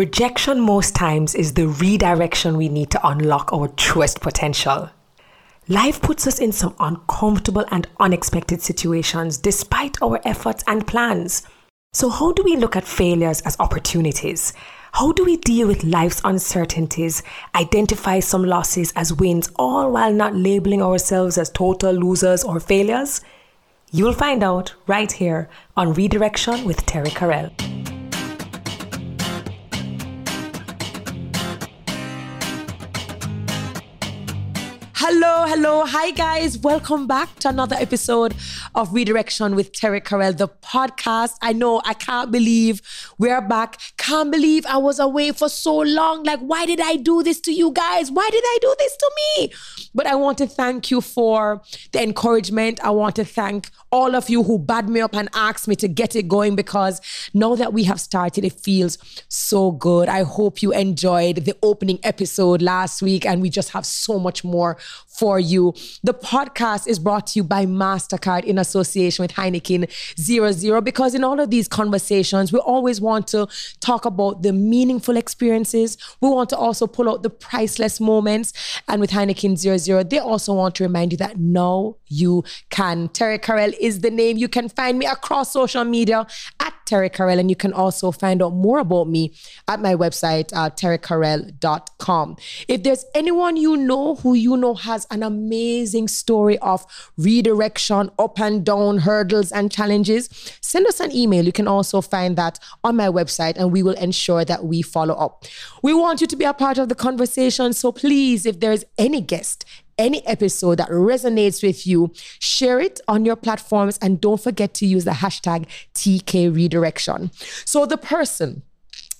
Rejection most times is the redirection we need to unlock our truest potential. Life puts us in some uncomfortable and unexpected situations despite our efforts and plans. So, how do we look at failures as opportunities? How do we deal with life's uncertainties, identify some losses as wins, all while not labeling ourselves as total losers or failures? You'll find out right here on Redirection with Terri-Karelle. Hello, hello. Hi, guys. Welcome back to another episode of Redirection with Terri-Karelle, the podcast. I know I can't believe we're back. Can't believe I was away for so long. Like, why did I do this to you guys? Why did I do this to me? But I want to thank you for the encouragement. I want to thank all of you who bad me up and asked me to get it going because now that we have started, it feels so good. I hope you enjoyed the opening episode last week and we just have so much more for you. The podcast is brought to you by MasterCard in association with Heineken Zero Zero because in all of these conversations, we always want to talk about the meaningful experiences. We want to also pull out the priceless moments. And with Heineken Zero Zero, they also want to remind you that now you can. Terri-Karelle is the name. You can find me across social media at Terri-Karelle, and you can also find out more about me at my website, uh, terrikarelle.com. If there's anyone you know who you know has an amazing story of redirection, up and down, hurdles, and challenges, send us an email. You can also find that on my website, and we will ensure that we follow up. We want you to be a part of the conversation. So please, if there's any guest, any episode that resonates with you, share it on your platforms and don't forget to use the hashtag TK redirection. So the person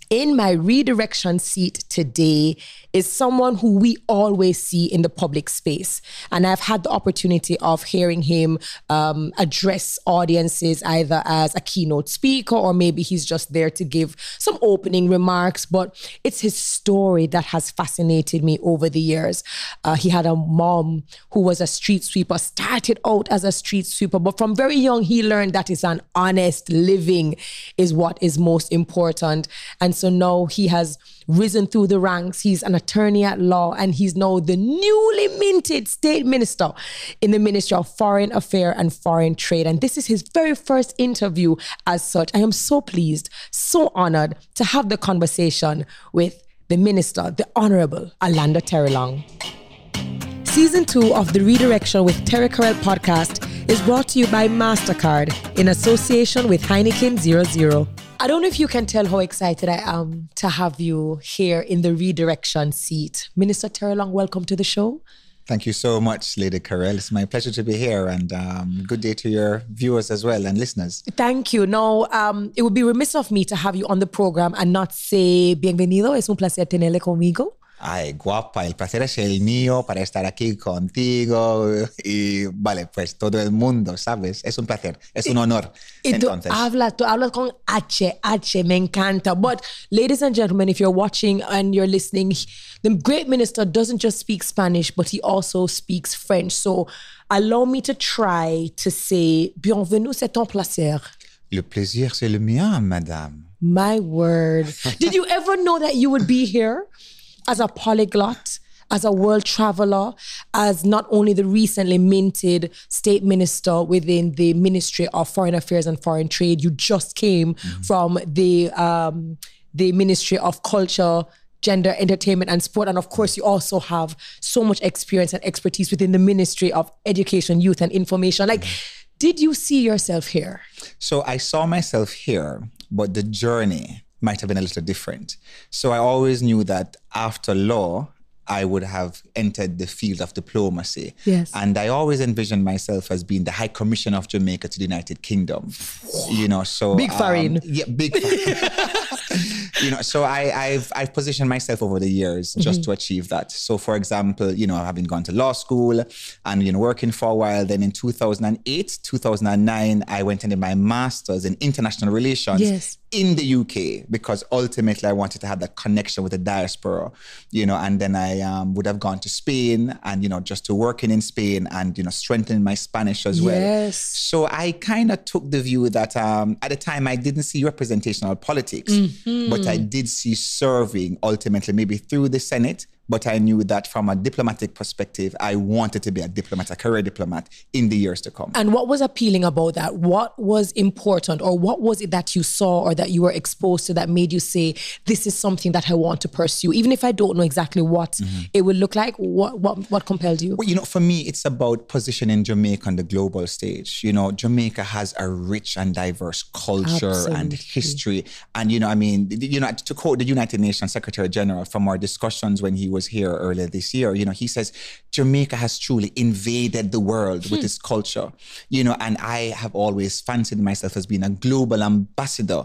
in my redirection seat today is someone who we always see in the public space. And I've had the opportunity of hearing him um, address audiences either as a keynote speaker or maybe he's just there to give some opening remarks. But it's his story that has fascinated me over the years. Uh, he had a mom who was a street sweeper, started out as a street sweeper, but from very young, he learned that is an honest living is what is most important. And so now he has risen through the ranks. He's an attorney at law and he's now the newly minted state minister in the Ministry of Foreign Affairs and Foreign Trade. And this is his very first interview as such. I am so pleased, so honored to have the conversation with the minister, the Honorable Alando Terrelonge. Season two of the Redirection with Terri-Karelle podcast is brought to you by MasterCard in association with Heineken 00. I don't know if you can tell how excited I am to have you here in the redirection seat. Minister Terrelonge, welcome to the show. Thank you so much, Lady Karelle. It's my pleasure to be here and um, good day to your viewers as well and listeners. Thank you. No, um, it would be remiss of me to have you on the program and not say bienvenido. Es un placer tenerle conmigo. Ay, guapa, el placer es el mío para estar aquí contigo y vale, pues todo el mundo, ¿sabes? Es un placer, es un honor. Y tú hablas, tú hablas con H, H, me encanta. But ladies and gentlemen, if you're watching and you're listening, the great minister doesn't just speak Spanish, but he also speaks French. So allow me to try to say, bienvenue, c'est un plaisir. Le plaisir, c'est le mien, madame. My word. Did you ever know that you would be here? As a polyglot, as a world traveler, as not only the recently minted state minister within the Ministry of Foreign Affairs and Foreign Trade, you just came mm-hmm. from the um, the Ministry of Culture, Gender, Entertainment, and Sport, and of course, you also have so much experience and expertise within the Ministry of Education, Youth, and Information. Like, mm-hmm. did you see yourself here? So I saw myself here, but the journey might have been a little different. So I always knew that after law, I would have entered the field of diplomacy. Yes. And I always envisioned myself as being the High Commissioner of Jamaica to the United Kingdom. You know, so big. Um, yeah, big you know, so I, have I've positioned myself over the years just mm-hmm. to achieve that. So for example, you know, having gone to law school and you know working for a while, then in 2008, 2009, I went and did my master's in international relations. Yes in the UK because ultimately I wanted to have that connection with the diaspora, you know, and then I um, would have gone to Spain and, you know, just to working in Spain and, you know, strengthening my Spanish as well. Yes. So I kind of took the view that um, at the time I didn't see representational politics, Mm-hmm. but I mm. did see serving ultimately, maybe through the Senate. But I knew that from a diplomatic perspective, I wanted to be a diplomat, a career diplomat in the years to come. And what was appealing about that? What was important, or what was it that you saw or that you were exposed to that made you say, "This is something that I want to pursue"? Even if I don't know exactly what Mm-hmm. it would look like, what what what compelled you? Well, you know, for me, it's about positioning Jamaica on the global stage. You know, Jamaica has a rich and diverse culture and history. And, you know, I mean, you know, to quote the United Nations Secretary General from our discussions when he was here earlier this year, you know, he says, Jamaica has truly invaded the world Hmm. with its culture. You know, and I have always fancied myself as being a global ambassador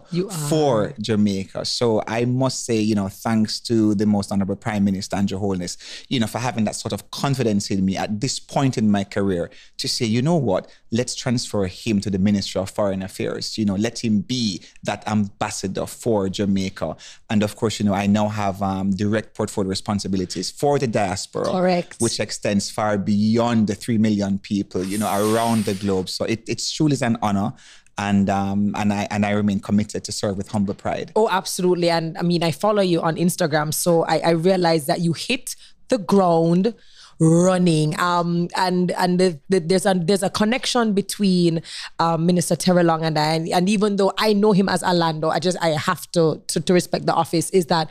for Jamaica. So I must say, you know, thanks to the most honorable Prime Minister and Andrew Holness, you know, for having that sort of confidence in me at this point in my career to say, you know what, let's transfer him to the Ministry of Foreign Affairs. You know, let him be that ambassador for Jamaica. And of course, you know, I now have um, direct portfolio responsibilities for the diaspora, Correct. which extends far beyond the three million people, you know, around the globe. So it, it's truly is an honor. And um and I and I remain committed to serve with humble pride. Oh, absolutely. And I mean, I follow you on Instagram, so I, I realized that you hit the ground running. Um, and and the, the, there's a there's a connection between um, Minister Terrelonge and I. And, and even though I know him as Alando, I just I have to to, to respect the office. Is that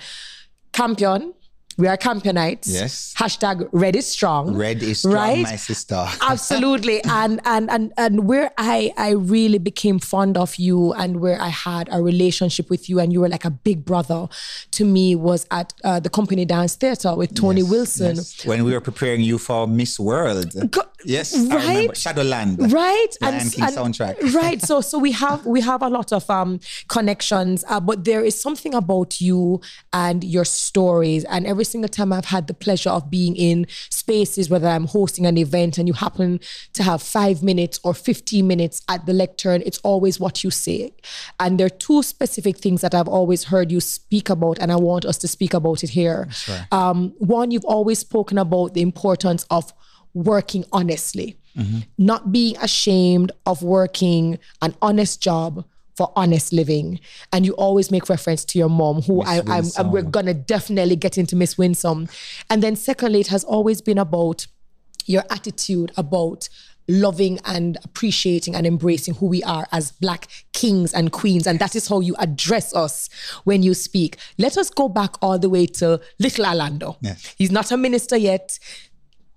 campion? We are campionites. Yes. Hashtag red is strong. Red is strong, right? my sister. absolutely and and and and where i i really became fond of you and where i had a relationship with you and you were like a big brother to me was at uh, the company dance theater with tony Yes, wilson yes. When we were preparing you for Miss World. Go- yes. Right? Shadowland. right Lion King and- soundtrack. right so so we have we have a lot of um connections uh, but there is something about you and your stories and every single time i've had the pleasure of being in spaces whether i'm hosting an event and you happen to have five minutes or 15 minutes at the lectern it's always what you say. And there are two specific things that i've always heard you speak about and i want us to speak about it here. Um, one you've always spoken about the importance of working honestly, not being ashamed of working an honest job for honest living. And you always make reference to your mom, who I, I'm, I'm, we're gonna definitely get into Miss Winsome. And then secondly, it has always been about your attitude about loving and appreciating and embracing who we are as black kings and queens and that is how you address us when you speak let us go back all the way to little Alando Yes. he's not a minister yet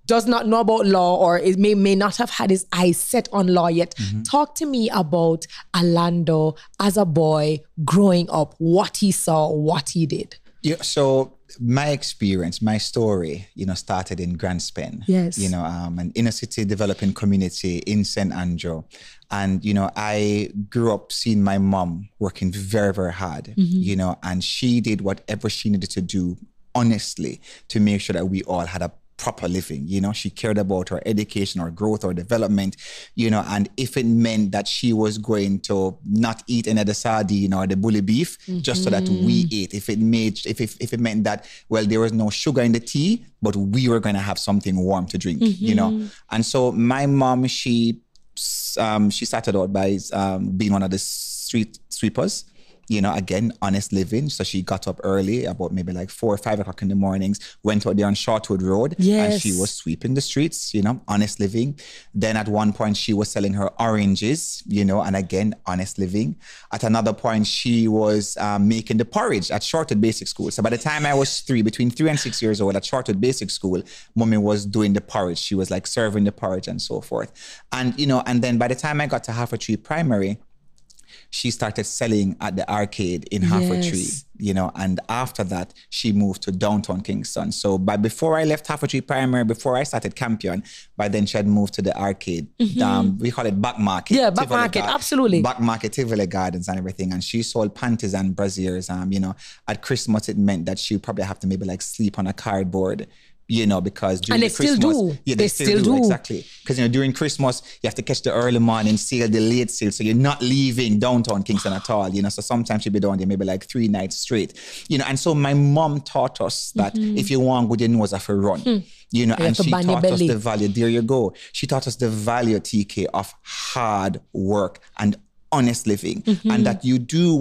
does not know about law or it may, may not have had his eyes set on law yet. Talk to me about Alando as a boy growing up, what he saw, what he did. Yeah, so my experience, my story, you know, started in Grants Pen. Yes. You know, um, an inner city developing community in St. Andrew. And, you know, I grew up seeing my mom working very, very hard, you know, and she did whatever she needed to do honestly to make sure that we all had a proper living. You know, she cared about her education or growth or development, you know, and if it meant that she was going to not eat any of the sardine or the bully beef just so that we ate, if it made, if, if, if it meant that, well, there was no sugar in the tea, but we were going to have something warm to drink, you know. And so my mom, she, um, she started out by um, being one of the street sweepers you know, again, honest living. So she got up early, about maybe like four or five o'clock in the mornings, went out there on Shortwood Road, and she was sweeping the streets, you know, honest living. Then at one point, she was selling her oranges, you know, and again, honest living. At another point, she was um, making the porridge at Shortwood Basic School. So by the time I was three, between three and six years old at Shortwood Basic School, mommy was doing the porridge. She was like serving the porridge and so forth. And, you know, and then by the time I got to Half Way Tree Primary, she started selling at the arcade in Half Way Tree, Yes. you know, and after that, she moved to downtown Kingston. So by before I left Half Way Tree Primary, before I started Campion, by then she had moved to the arcade. Um, we call it back market. Mm-hmm. Yeah, back Tivoli market, Gar- absolutely. Back market, Tivoli Gardens and everything. And she sold panties and brassiers. Um, you know, at Christmas, it meant that she would probably have to maybe like sleep on a cardboard you know, because during And they the still Christmas, do. yeah, They still do. exactly. Because you know, during Christmas, you have to catch the early morning sale, the late sale, so you're not leaving downtown Kingston at all. You know, so sometimes you'll be down there maybe like three nights straight. You know, and so my mom taught us that if you want good, your nose have to run. You know, Mm-hmm. Have and she taught us the value. There you go. She taught us the value, TK, of hard work and honest living, Mm-hmm. and that you do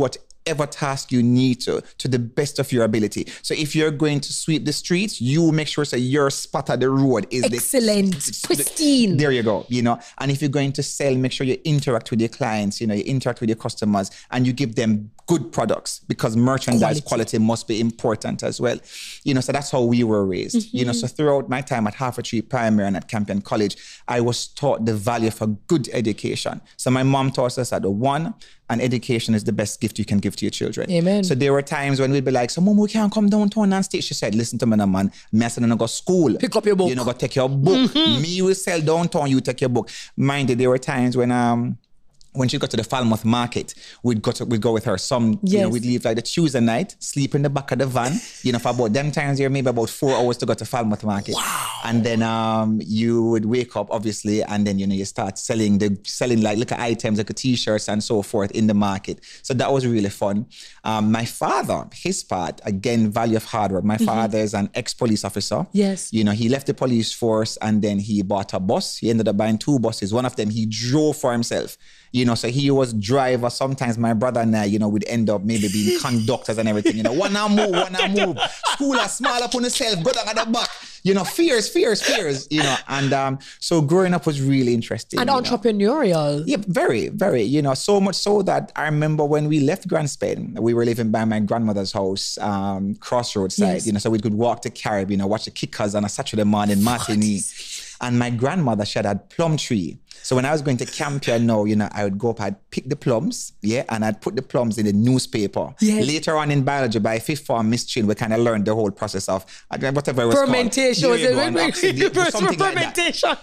whatever task you need to to the best of your ability. So if you're going to sweep the streets, you make sure that your spot at the road is the- Excellent. Pristine. there you go. You know, and if you're going to sell, make sure you interact with your clients. You know, you interact with your customers, and you give them good products because merchandise Quality. quality, must be important as well. You know, so that's how we were raised. You know, Mm-hmm. so throughout my time at Half Way Tree Primary and at Campion College, I was taught the value of a good education. So my mom taught us that the one, and education is the best gift you can give to your children. Amen. So there were times when we'd be like, "So, mom, we can't come downtown and stay." She said, "Listen to me, now, man. Me said, "I go school. Pick up your book. You know, go take your book. Me will sell downtown. You take your book. Mind you, there were times when um when she got to the Falmouth market, we'd go to we'd go with her. Some you know, we'd leave like the Tuesday night, sleep in the back of the van. You know, for about them times here, maybe about four hours to go to Falmouth market. Wow. And then um you would wake up obviously, and then you know you start selling the selling like little items like t-shirts and so forth in the market. So that was really fun. Um, my father, his part again, value of hard work. My father is an ex-police officer. Yes. You know, he left the police force and then he bought a bus. He ended up buying two buses. One of them he drove for himself. You know, so he was driver. Sometimes my brother and I, you know, would end up maybe being conductors and everything. You know, one now move, one now move. School are small up on yourself, go down at the back. You know, fears, fears, fears. You know, and um, so growing up was really interesting. And you know. entrepreneurial. Yeah, very, very. You know, so much so that I remember when we left Grants Pen, we were living by my grandmother's house, um, crossroad side. Yes. You know, so we could walk to Carib, you know, watch the kickers on a Saturday morning, Martini. And my grandmother, she had a plum tree. So when I was going to Campion now, you know, I would go up, I'd pick the plums, yeah, and I'd put the plums in the newspaper. Yes. Later on in biology, by fifth form, Miss Chin, we kind of learned the whole process of whatever it was called. Fermentation. Go, Was it- something like that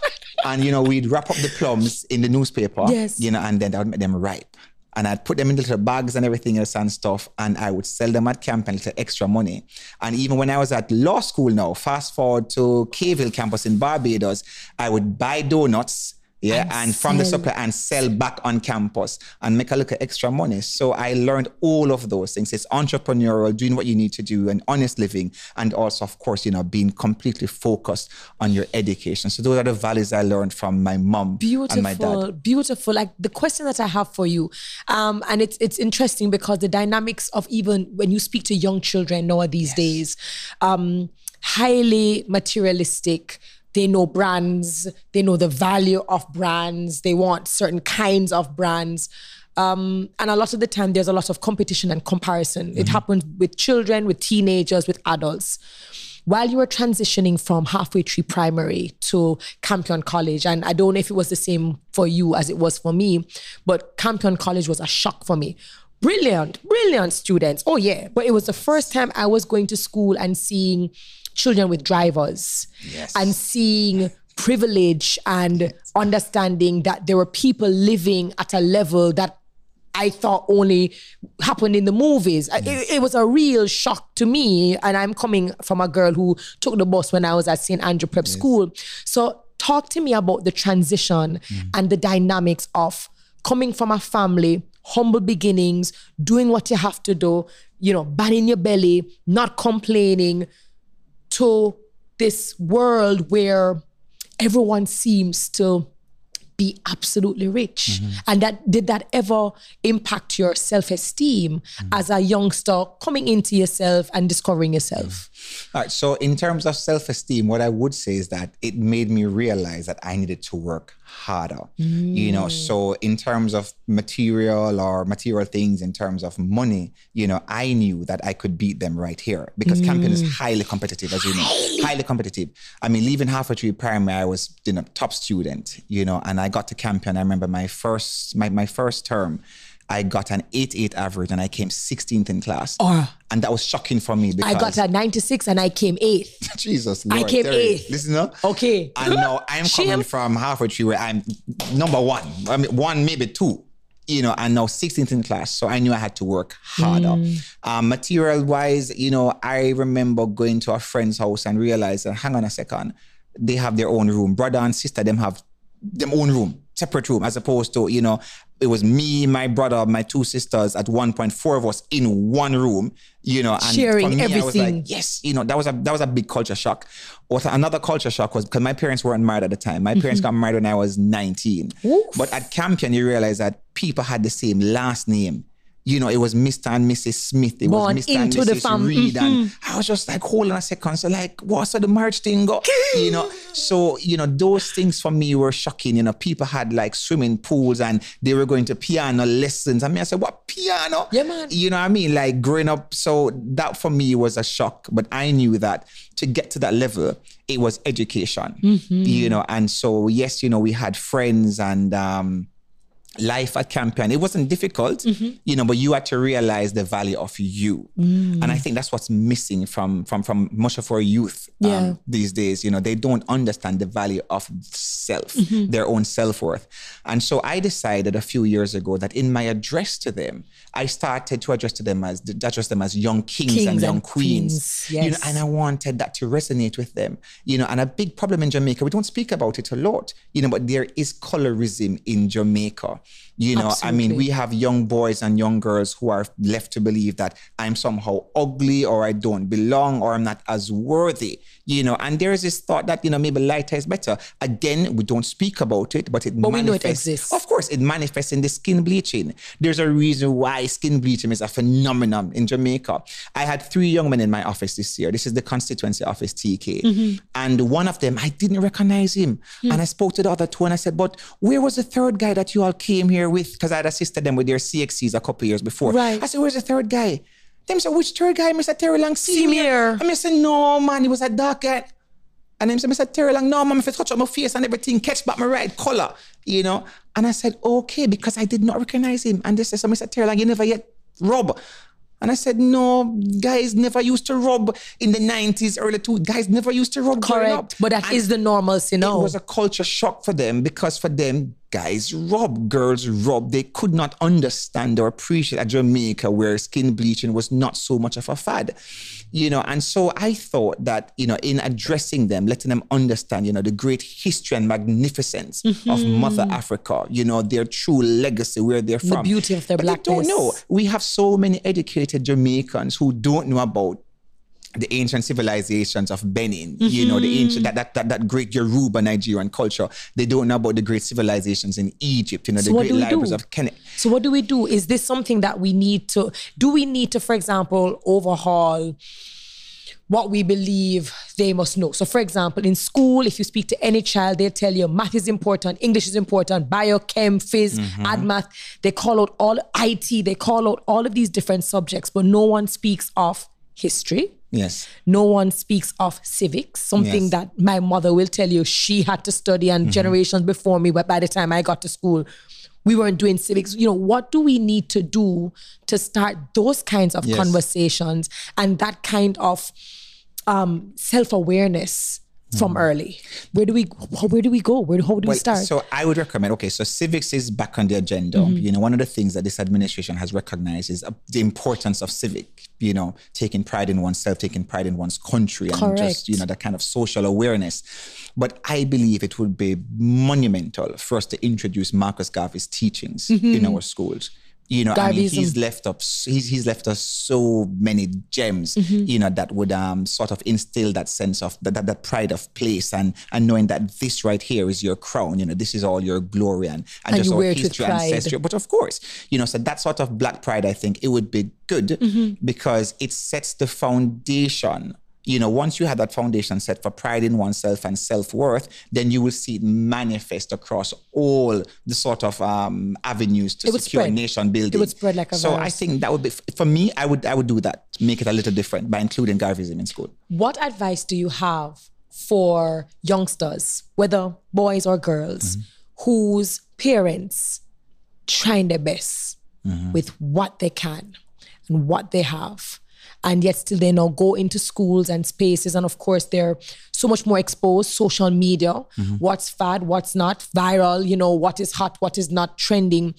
and you know we'd wrap up the plums in the newspaper Yes. you know and then i would make them ripe and I'd put them in little bags and everything else and stuff, and I would sell them at camp and little extra money. And even when I was at law school now, fast forward to Cave Hill campus in Barbados, I would buy donuts, yeah, And and, from the supply and sell back on campus and make a little extra money. So I learned all of those things. It's entrepreneurial, doing what you need to do, and honest living, and also, of course, you know, being completely focused on your education. So those are the values I learned from my mom beautiful and my dad. beautiful beautiful. like the question that i have for you um and it's it's interesting because the dynamics of even when you speak to young children now these days um highly materialistic they know brands they know the value of brands they want certain kinds of brands um, and a lot of the time there's a lot of competition and comparison it happens with children with teenagers with adults while you were transitioning from halfway tree primary to Campion College, and I don't know if it was the same for you as it was for me, but Campion College was a shock for me. Brilliant, brilliant students. Oh, yeah. But it was the first time I was going to school and seeing children with drivers Yes. and seeing privilege and understanding that there were people living at a level that I thought only happened in the movies. I- It, it was a real shock to me. And I'm coming from a girl who took the bus when I was at St. Andrew Prep School. So talk to me about the transition mm. and the dynamics of coming from a family, humble beginnings, doing what you have to do, you know, banning your belly, not complaining, to this world where everyone seems to be absolutely rich. Mm-hmm. And that did that ever impact your self-esteem mm-hmm. as a youngster coming into yourself and discovering yourself All right. So, in terms of self esteem, what I would say is that it made me realize that I needed to work harder. You know, mm. so in terms of material or material things, in terms of money, you know, I knew that I could beat them right here because Campion is mm. highly competitive, as you know, highly competitive. I mean, leaving Half Way Tree Primary, I was, you know, top student, you know, and I got to Campion. I remember my first, my, my first term. I got an 8-8 average and I came 16th in class. Oh. And that was shocking for me because i got a 96 and i came eighth Jesus, Lord, came Terry, eighth. Listen up. Okay. And now I'm coming from Half Way Tree where I'm number one. I mean, one maybe two. you know, and now 16th in class. So I knew I had to work harder. Mm. Um, material wise, you know, I remember going to a friend's house and realizing, hang on a second, they have their own room. Brother and sister, them have them own room, separate room, as opposed to, you know, it was me, my brother, my two sisters at one point, four of us in one room, you know, and Sharing for me, I was everything. like, yes, you know, that was a that was a big culture shock. What another culture shock was because my parents weren't married at the time. My parents got married when I was 19. Mm-hmm. Oof. But at Campion, you realize that people had the same last name. You know, it was Mr. and Mrs. Smith. It Born was Mr. and Mrs. Reed. And I was just like, hold on a second. So like, what's the marriage thing go? you know, so, you know, those things for me were shocking. You know, people had like swimming pools and they were going to piano lessons. I mean, I said, what piano? Yeah, man. You know what I mean? Like growing up. So that for me was a shock. But I knew that to get to that level, it was education. You know, and so yes, you know, we had friends and um life at Campion. It wasn't difficult, mm-hmm. you know, but you had to realize the value of you. Mm. And I think that's what's missing from from from much of our youth um, Yeah. these days. You know, they don't understand the value of self, mm-hmm. their own self-worth. And so I decided a few years ago that in my address to them, I started to address to them as address them as young kings, Kings and young and queens. queens, You know, and I wanted that to resonate with them. You know, and a big problem in Jamaica, we don't speak about it a lot, you know, but there is colorism in Jamaica much. You know, I mean, we have young boys and young girls who are left to believe that I'm somehow ugly or I don't belong or I'm not as worthy, you know, and there is this thought that, you know, maybe lighter is better. Again, we don't speak about it, but it But we know it exists. Of course, it manifests in the skin bleaching. There's a reason why skin bleaching is a phenomenon in Jamaica. I had three young men in my office this year. This is the constituency office, TK. Mm-hmm. And one of them, I didn't recognize him. Hmm. And I spoke to the other two and I said, But where was the third guy that you all came here with? Because I had assisted them with their CXCs a couple years before. Right. I said, Where's the third guy? Them said, Which third guy? Mr. Terrelonge, Senior. See me me here. here. And I said, No, man, he was a dark guy. And then Mr. Terrelonge, no, mom, if I touch up my face and everything, catch back my right color, you know. And I said, okay, because I did not recognize him. And they said, so Mr. Terrelonge, you never yet rob. And I said, no, guys never used to rob in the 90s, early two. Guys never used to up. Correct. But that is And the normalcy now. it was a culture shock for them because for them, guys rob, girls rob. They could not understand or appreciate a Jamaica where skin bleaching was not so much of a fad. You know, and so I thought that, you know, in addressing them, letting them understand, you know, the great history and magnificence of mm-hmm. Mother Africa, you know, their true legacy, where they're from. The beauty of their but They don't know. We have so many educated Jamaicans who don't know about the ancient civilizations of Benin, you know, Mm-hmm. the ancient that, that that that great Yoruba Nigerian culture. They don't know about the great civilizations in Egypt, you know, So the what great do we libraries do? of Kemet. So what do we do? Is this something that we need to do we need to, for example, overhaul what we believe they must know. So for example, in school, if you speak to any child, they'll tell you math is important, English is important, biochem, phys, Mm-hmm. ad math. They call out all IT, they call out all of these different subjects, but no one speaks of history. Yes. No one speaks of civics, something Yes. that my mother will tell you she had to study and generations before me, but by the time I got to school, we weren't doing civics. You know, what do we need to do to start those kinds of Yes. conversations and that kind of um, self-awareness from early? Where do we where do we go? Where how do we start? So I would recommend, okay, so civics is back on the agenda. Mm-hmm. You know, one of the things that this administration has recognized is uh, the importance of civic, you know, taking pride in oneself, taking pride in one's country and Correct. just, you know, that kind of social awareness. But I believe it would be monumental for us to introduce Marcus Garvey's teachings in our schools. You know, I mean, he's left up, he's, he's left us so many gems, you know, that would um, sort of instill that sense of that, that, that pride of place and and knowing that this right here is your crown, you know, this is all your glory and, and, And just our history, ancestry. But of course, you know, so that sort of black pride, I think it would be good Mm-hmm. because it sets the foundation. You know, once you have that foundation set for pride in oneself and self worth, then you will see it manifest across all the sort of um, avenues to secure spread. nation building. It would spread like a So I think that would be for me. I would I would do that, make it a little different by including Garveyism in school. what advice do you have for youngsters, whether boys or girls, whose parents trying their best with what they can and what they have? And yet still they now go into schools and spaces. And of course, they're so much more exposed, social media, what's fad, what's not, viral, you know, what is hot, what is not trending.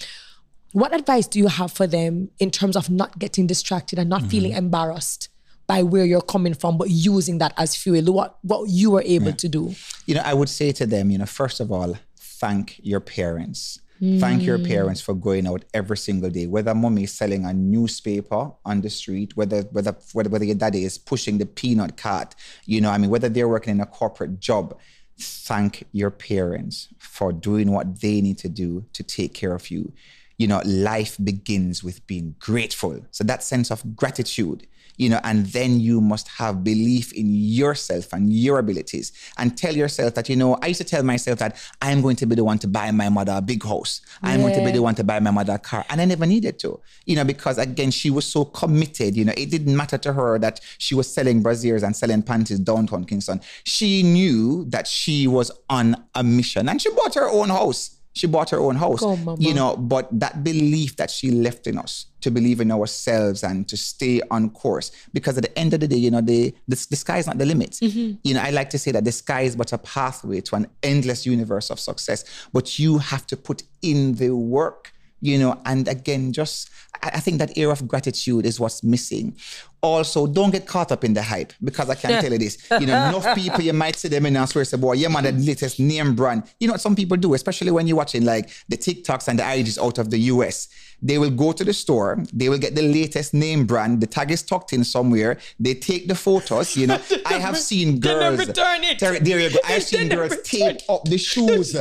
what advice do you have for them in terms of not getting distracted and not Mm-hmm. feeling embarrassed by where you're coming from, but using that as fuel? What what you were able to do? you know, I would say to them, you know, first of all, thank your parents. Thank your hmm. parents for going out every single day. Whether mommy is selling a newspaper on the street, whether whether whether, whether your daddy is pushing the peanut cart, you know, I mean, whether they're working in a corporate job, thank your parents for doing what they need to do to take care of you. You know, life begins with being grateful. So that sense of gratitude you know, and then you must have belief in yourself and your abilities and tell yourself that, you know, I used to tell myself that I'm going to be the one to buy my mother a big house. I'm going to be the one to buy my mother a car. And I never needed to, you know, because again, she was so committed, you know, it didn't matter to her that she was selling brasiers and selling panties downtown Kingston. She knew that she was on a mission and she bought her own house. She bought her own house, Go, you know, but that belief that she left in us to believe in ourselves and to stay on course. Because at the end of the day, you know, the the, the sky is not the limit. You know, I like to say that the sky is but a pathway to an endless universe of success. But you have to put in the work. You know, and again, just I think that air of gratitude is what's missing. Also, don't get caught up in the hype because I can tell you this. You know, enough people you might see them in and swear, say, boy, yeah, man, the latest name brand. You know what some people do, especially when you're watching like the TikToks and the IGs out of the US. They will go to the store, they will get the latest name brand, the tag is tucked in somewhere, they take the photos, you know. I have seen girls. never return it. There, there you go. I've seen girls tape up the shoes.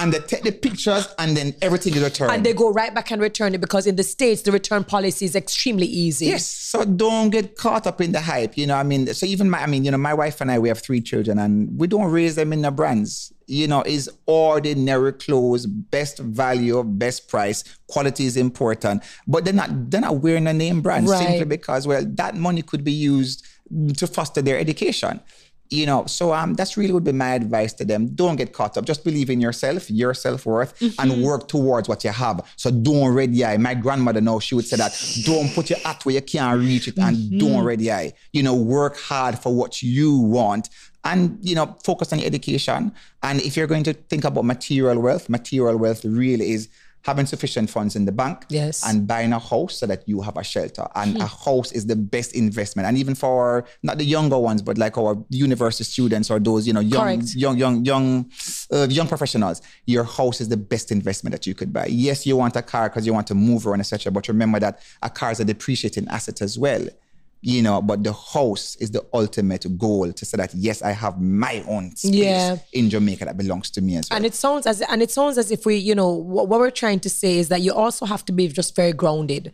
And they take the pictures and then everything is returned. And they go right back and return it because in the States, the return policy is extremely easy. Yes. So don't get caught up in the hype. You know, I mean, so even my, I mean, you know, my wife and I, we have three children and we don't raise them in the brands. You know, is ordinary clothes, best value, best price, quality is important. But they're not, they're not wearing a name brand Right. simply because, well, that money could be used to foster their education. You know, so um, that's really would be my advice to them. Don't get caught up. Just believe in yourself, your self worth, and work towards what you have. So don't ready eye. My grandmother know she would say that. Don't put your hat where you can't reach it, and don't ready eye. You know, work hard for what you want, and you know, focus on your education. And if you're going to think about material wealth, material wealth really is having sufficient funds in the bank Yes. and buying a house so that you have a shelter. And a house is the best investment. And even for not the younger ones, but like our university students or those, you know, young, Correct. young, young, young, uh, young professionals, your house is the best investment that you could buy. Yes, you want a car because you want to move around, etc. But remember that a car is a depreciating asset as well. You know, but the house is the ultimate goal to say that yes, I have my own space Yeah. in Jamaica that belongs to me as well. And it sounds as and it sounds as if we, you know, what, what we're trying to say is that you also have to be just very grounded.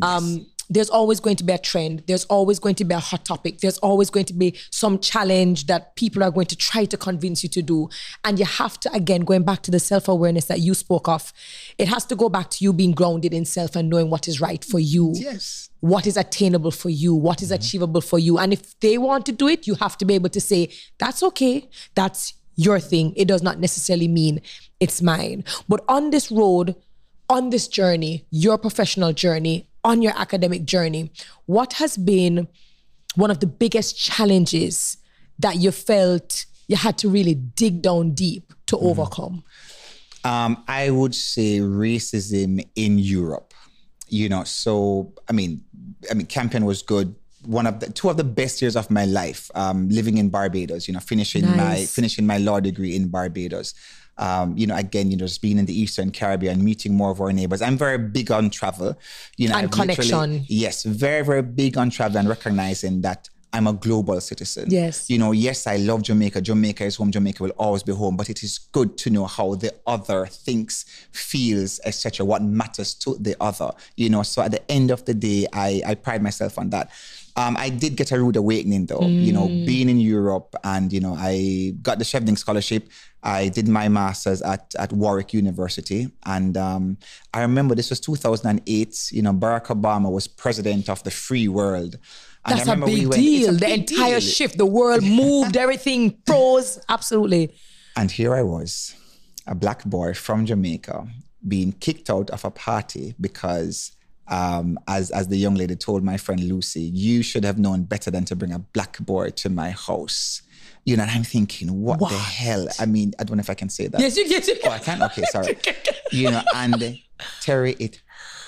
Um, there's always going to be a trend. There's always going to be a hot topic. There's always going to be some challenge that people are going to try to convince you to do. And you have to, again, going back to the self awareness that you spoke of, it has to go back to you being grounded in self and knowing what is right for you. yes. what is attainable for you, what is mm-hmm. achievable for you. And if they want to do it, you have to be able to say, that's okay, that's your thing. It does not necessarily mean it's mine. But on this road, on this journey, your professional journey, on your academic journey, what has been one of the biggest challenges that you felt you had to really dig down deep to overcome? Um, I would say racism in Europe. You know, so I mean, I mean, Campion was good. One of the two of the best years of my life, um, living in Barbados. You know, finishing my finishing my law degree in Barbados. Um, you know, again, you know, just being in the Eastern Caribbean, meeting more of our neighbors. I'm very big on travel. You know, And I've connection. Yes, very, very big on travel and recognizing that I'm a global citizen. Yes. You know, yes, I love Jamaica. Jamaica is home. Jamaica will always be home. But it is good to know how the other thinks, feels, etc. What matters to the other. You know, so at the end of the day, I, I pride myself on that. Um, I did get a rude awakening though, you know, being in Europe and, you know, I got the Chevening scholarship. I did my master's at, at Warwick University. And um, I remember this was 2008, you know, Barack Obama was president of the free world. And That's a we big went- it's a deal. The big entire deal. shift, the world moved, everything froze. Absolutely. And here I was, a black boy from Jamaica, being kicked out of a party because, um, as as the young lady told my friend Lucy, you should have known better than to bring a black boy to my house. You know, and I'm thinking, what, the hell? I mean, I don't know if I can say that. Yes, you get it. Oh, I can't. Okay, sorry. you know, and Terri, it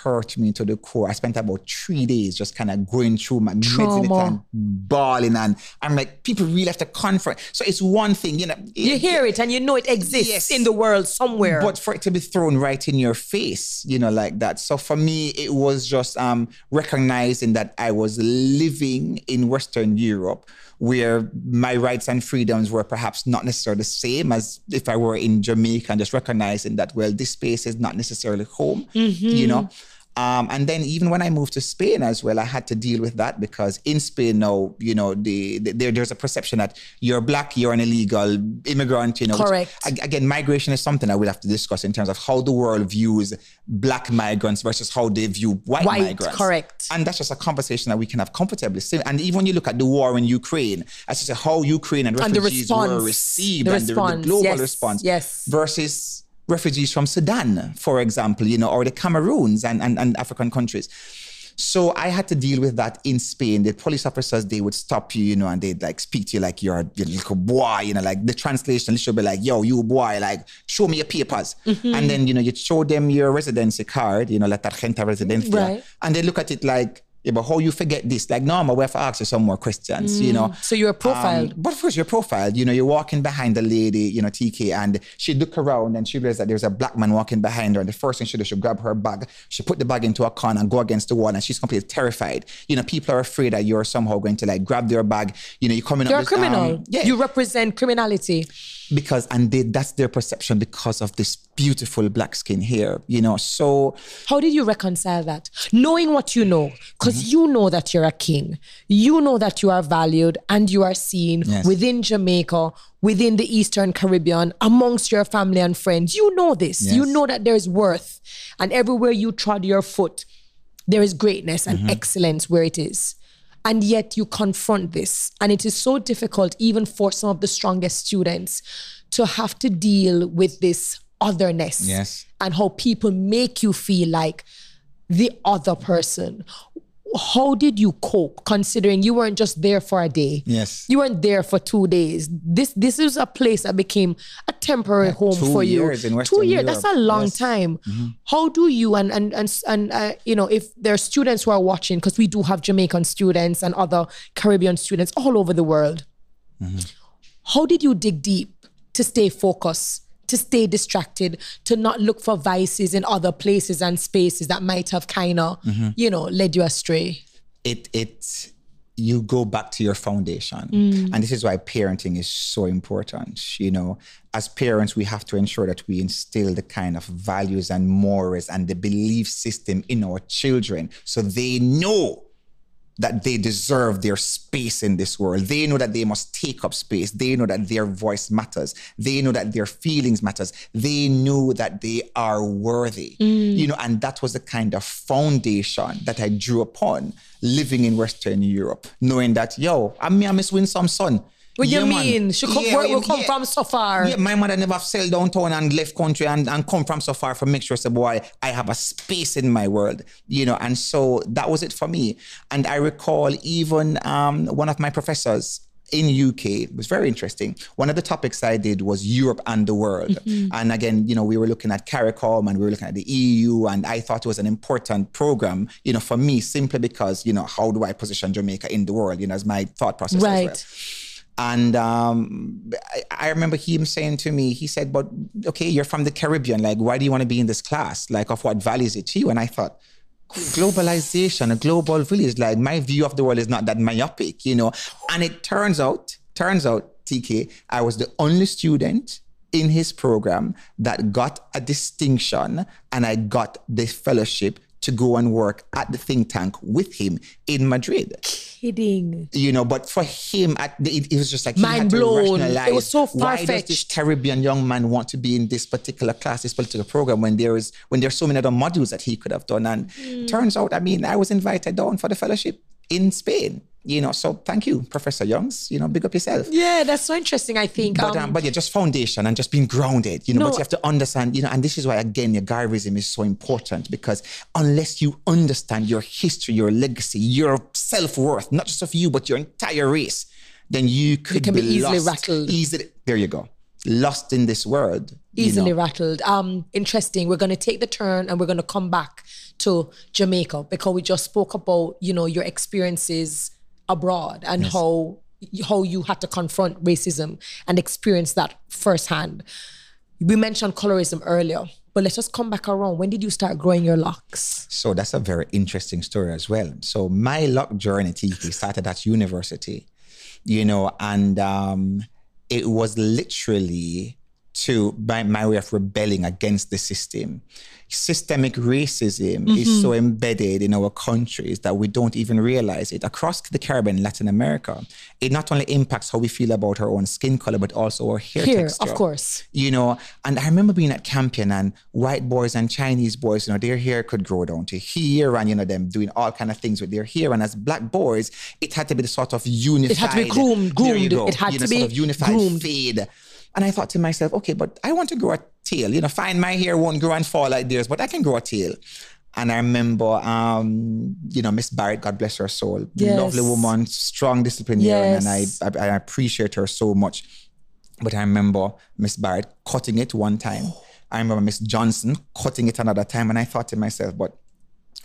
hurt me to the core. I spent about three days just kind of going through my meditating and bawling. And I'm like, people really have to confront. So it's one thing, you know. You it, hear it and you know it exists Yes. in the world somewhere. but for it to be thrown right in your face, you know, like that. So for me, it was just um, recognizing that I was living in Western Europe where my rights and freedoms were perhaps not necessarily the same as if I were in Jamaica and just recognizing that, well, this space is not necessarily home, you know. Um, and then even when I moved to Spain as well, I had to deal with that because in Spain now, you know, the, the there, there's a perception that you're black, you're an illegal immigrant, you know. Correct. ag- again, migration is something I will have to discuss in terms of how the world views black migrants versus how they view white, White, migrants. correct. And that's just a conversation that we can have comfortably. And even when you look at the war in Ukraine, as I say, how Ukraine and And the refugees were received The and the- the, response, global yes, response yes. versus refugees from Sudan, for example, you know, or the Cameroons and, and, and African countries. So I had to deal with that in Spain. The police officers, they would stop you, you know, and they'd like speak to you like you're a little boy, you know, like the translation should be like, yo, you boy, like show me your papers. Mm-hmm. And then, you know, you'd show them your residency card, you know, la tarjeta residencia. Right. And they look at it like, yeah, but how you forget this? Like, no, we have to ask you some more questions, you know. so you're profiled. Um, but of course, your profile, you know, you're walking behind the lady, you know, TK, and she look around and she realized that there's a black man walking behind her. And the first thing she does, she grab her bag, she put the bag into a corner and go against the wall, and she's completely terrified. You know, people are afraid that you're somehow going to like grab their bag. You know, you're coming You're up. a this, um, criminal. yeah, You represent criminality. Because and they, that's their perception because of this beautiful black skin here. You know, so How did you reconcile that? Knowing what you know, because Mm-hmm. you know that you're a king, you know that you are valued and you are seen Yes. within Jamaica, within the Eastern Caribbean, amongst your family and friends. You know this. You know that there's worth. And everywhere you trod your foot, there is greatness and Mm-hmm. excellence where it is. And yet you confront this. And it is so difficult, even for some of the strongest students, to have to deal with this otherness Yes. and how people make you feel like the other person. How did you cope considering you weren't just there for a day? Yes. You weren't there for two days. This this is a place that became a temporary home two for you. years in two years. That's a long Yes. time. How do you and and and and uh, you know if there are students who are watching because we do have Jamaican students and other Caribbean students all over the world. How did you dig deep to stay focused, to stay distracted, to not look for vices in other places and spaces that might have kind of, you know, led you astray? it it you go back to your foundation Mm. and this is why parenting is so important you know as parents we have to ensure that we instill the kind of values and morals and the belief system in our children so they know that they deserve their space in this world. They know that they must take up space. They know that their voice matters. They know that their feelings matters. They know that they are worthy. Mm. You know, and that was the kind of foundation that I drew upon living in Western Europe, knowing that, yo, I'm me, I miss Winsome son. What Yeah, you man. mean? She come, Yeah, where, yeah, we come from so far. Yeah, my mother never sailed downtown and left country and, and come from so far for make sure, say, boy, I have a space in my world, you know. And so that was it for me. And I recall even um, one of my professors in UK it was very interesting. One of the topics I did was Europe and the world. And again, you know, we were looking at CARICOM and we were looking at the EU, and I thought it was an important program, you know, for me, simply because, you know, how do I position Jamaica in the world, you know, as my thought process as well. And um, I, I remember him saying to me, he said, But okay, you're from the Caribbean. Like, why do you want to be in this class? Like, of what value is it to you? And I thought, globalization, a global village, like my view of the world is not that myopic, you know. And it turns out, turns out, TK, I was the only student in his program that got a distinction and I got the fellowship to go and work at the think tank with him in Madrid Kidding. you know, but for him, at the, it, it was just like he Mind blown. It was so Why does this. Caribbean young man want to be in this particular class, this particular program, when there is when there's so many other modules that he could have done? And Hmm. turns out, I mean, I was invited down for the fellowship in Spain. You know, so thank you, Professor Youngs. You know, big up yourself. Yeah, that's so interesting. I think. But, um, um, but yeah, just foundation and just being grounded, you know. No. But you have to understand, you know, and this is why again your Garveyism is so important because unless you understand your history, your legacy, your self worth, not just of you but your entire race, then you could can be easily lost. rattled. Easily, there you go. lost in this world. you easily know. rattled. Um, interesting. We're going to take the turn and we're going to come back to Jamaica because we just spoke about you know your experiences abroad and how how you had to confront racism and experience that firsthand. We mentioned colorism earlier, but let's just come back around. When did you start growing your locks? So that's a very interesting story as well. So my lock journey, started at university, you know, and um, it was literally to by my way of rebelling against the system. Systemic racism is mm-hmm. so embedded in our countries that we don't even realize it. Across the Caribbean, Latin America, it not only impacts how we feel about our own skin color, but also our hair Here, texture of course. you know. And I remember being at Campion and white boys and Chinese boys, you know, their hair could grow down to here, and you know, them doing all kind of things with their hair. And as black boys, it had to be the sort of unified. It had to be groomed- groomed. go, It had you to know, be sort of unified groomed. fade. And I thought to myself, okay, but I want to grow a tail. You know, fine, my hair won't grow and fall like theirs, but I can grow a tail. And I remember, um, you know, Miss Barrett, God bless her soul, Yes. lovely woman, strong disciplinarian, and I, I, I appreciate her so much. But I remember Miss Barrett cutting it one time. I remember Miss Johnson cutting it another time. And I thought to myself, but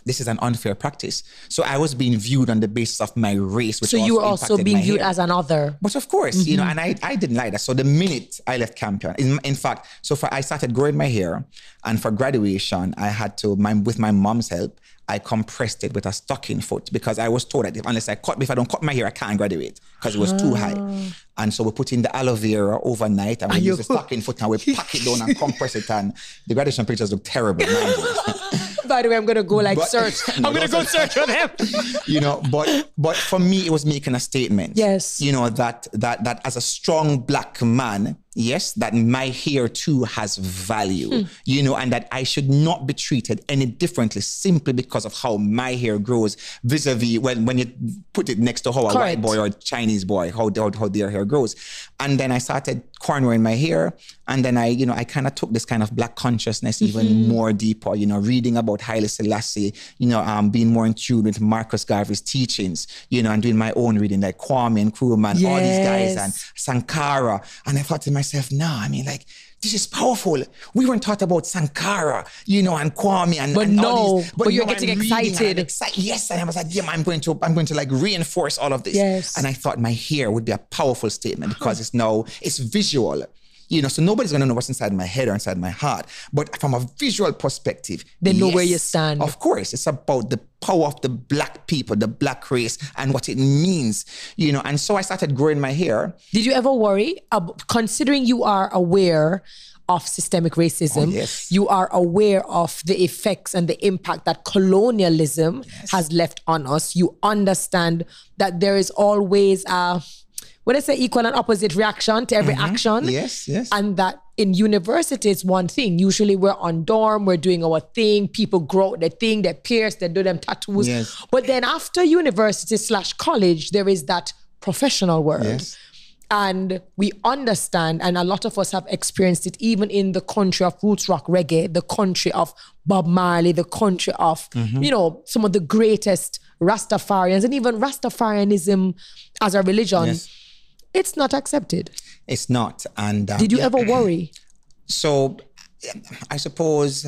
this is an unfair practice. So I was being viewed on the basis of my race, which So you were also being viewed hair. as another. But of course, you know, mm-hmm. and I, I didn't like that. So the minute I left Campion, in, in fact, so for I started growing my hair, and for graduation, I had to, my, with my mom's help, I compressed it with a stocking foot because I was told that if, unless I cut, if I don't cut my hair, I can't graduate because it was too high. Ah. And so we put in the aloe vera overnight, and we use the stocking foot, and we pack it down and compress it, and the graduation pictures look terrible. By the way, I'm gonna go like But- search. I'm gonna go search for them. you know but but for me it was making a statement Yes. you know that that that as a strong black man yes that my hair too has value Hmm. you know and that i should not be treated any differently simply because of how my hair grows vis-a-vis when when you put it next to how a white boy or a chinese boy how, how, how their hair grows and then i started cornering my hair and then i you know i kind of took this kind of black consciousness even Mm-hmm. more deeper you know reading about Haile Selassie you know um being more in tune with Marcus Garvey's teachings you know and doing my own reading like Kwame and Nkrumah and all these guys and Sankara and I thought to myself nah I mean like this is powerful. We weren't taught about Sankara, you know, and Kwame and But and all no, these, but you're now getting I'm reading and I'm excited. excited. Yes, and I was like, yeah, I'm going to, I'm going to like reinforce all of this. Yes. And I thought my hair would be a powerful statement because it's now it's visual. You know, so nobody's gonna know what's inside my head or inside my heart. But from a visual perspective, They know where you stand. Of course, it's about the power of the black people, the black race, and what it means. You know, and so I started growing my hair. Did you ever worry, ab- considering you are aware of systemic racism, Oh, yes. you are aware of the effects and the impact that colonialism has left on us. You understand that there is always a, what I say, equal and opposite reaction to every action. Mm-hmm. Yes, yes. And that in university, it's one thing. Usually we're on dorm, we're doing our thing. People grow their thing, they pierce, they do them tattoos. Yes. But then after university slash college, there is that professional world. Yes. And we understand, and a lot of us have experienced it even in the country of roots rock reggae, the country of Bob Marley, the country of, Mm-hmm. you know, some of the greatest Rastafarians and even Rastafarianism as a religion. Yes. It's not accepted. It's not. And um, Did you yeah. ever worry? so I suppose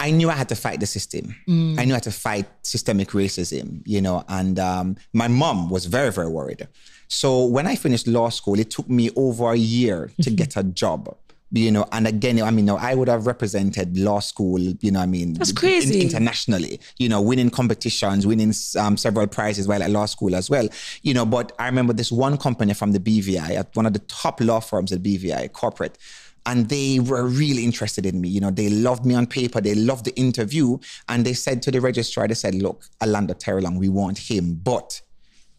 I knew I had to fight the system. I knew I had to fight systemic racism, you know, and um, my mom was very, very worried. So when I finished law school, it took me over a year to get a job. You know, and again, I mean, no, I would have represented law school, you know, I mean, That's in- crazy. internationally, you know, winning competitions, winning um, several prizes while at law school as well, you know. But I remember this one company from the BVI, at one of the top law firms at BVI, corporate, and they were really interested in me. You know, they loved me on paper, they loved the interview, and they said to the registrar, they said, "Look, Alando Terrelonge, we want him, but."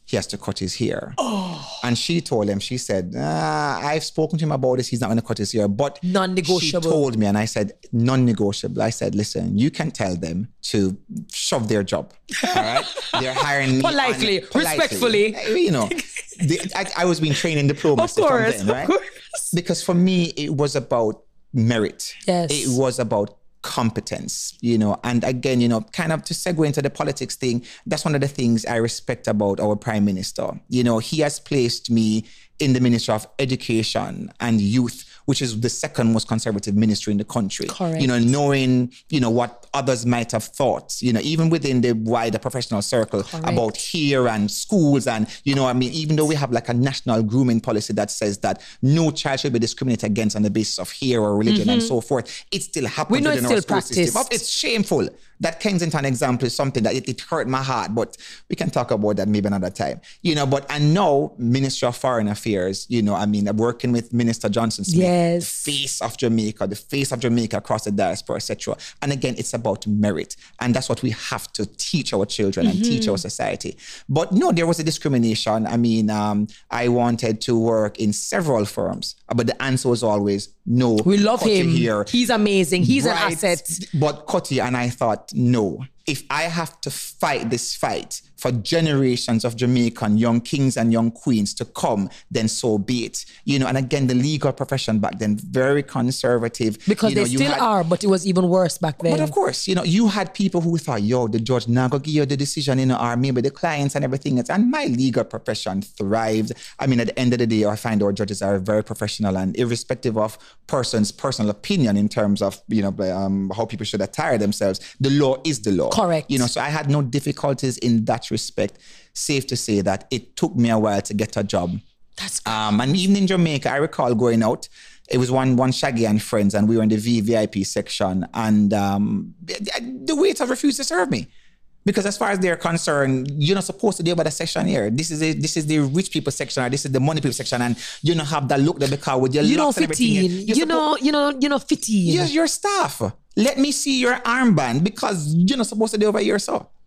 He has to cut his hair. And she told him, she said, ah, I've spoken to him about this. He's not going to cut his hair. But Non-negotiable. She told me, and I said, non negotiable. I said, listen, you can tell them to shove their job. All right? They're hiring me. on- Politely, respectfully. You know, the, I, I was being trained in diplomacy Of course, from then, of right? course. Because for me, it was about merit. Yes. It was about competence, you know. And again, you know, kind of to segue into the politics thing, that's one of the things I respect about our prime minister. You know, he has placed me in the Ministry of Education and Youth which is the second most conservative ministry in the country. Correct. You know, knowing, you know, what others might have thought, you know, even within the wider professional circle Correct. about hair and schools and, you know, I mean, even though we have like a national grooming policy that says that no child should be discriminated against on the basis of hair or religion and mm-hmm. so forth, it still happens We know within it's our still practiced. It's shameful. That Kensington example is something that it, it hurt my heart, but we can talk about that maybe another time. You know, but I know Minister of Foreign Affairs, you know, I mean, I'm working with Minister Johnson Smith, Yes. the face of Jamaica, the face of Jamaica across the diaspora, etc. And again, it's about merit. And that's what we have to teach our children and teach Mm-hmm. our society. But no, there was a discrimination. I mean, um, I wanted to work in several firms, but the answer was always no. We love him. Here. He's amazing. He's an asset. But Cutty and I thought, no. If I have to fight this fight for generations of Jamaican young kings and young queens to come, then so be it. You know, and again, the legal profession back then, very conservative. Because You know, they still had- are, but it was even worse back then. but of course, you know, you had people who thought, yo, the judge now go give you the decision, you know, or maybe the clients and everything else. And my legal profession thrived. I mean, at the end of the day, I find our judges are very professional and irrespective of person's personal opinion in terms of, you know, um, how people should attire themselves, the law is the law. Correct. You know, so I had no difficulties in that respect. Safe to say that it took me a while to get a job. That's Um, and even in Jamaica, I recall going out. It was one one Shaggy and friends, and we were in the VVIP section, and um, the waiter refused to serve me. Because as far as they're concerned, you're not supposed to deal with the section here. This is a, this is the rich people section, or this is the money people section, and you don't have that look there because with your you know, and everything, You know, you know, you know, fifteen. Yes, your staff. Let me see your armband because you're not supposed to do over here,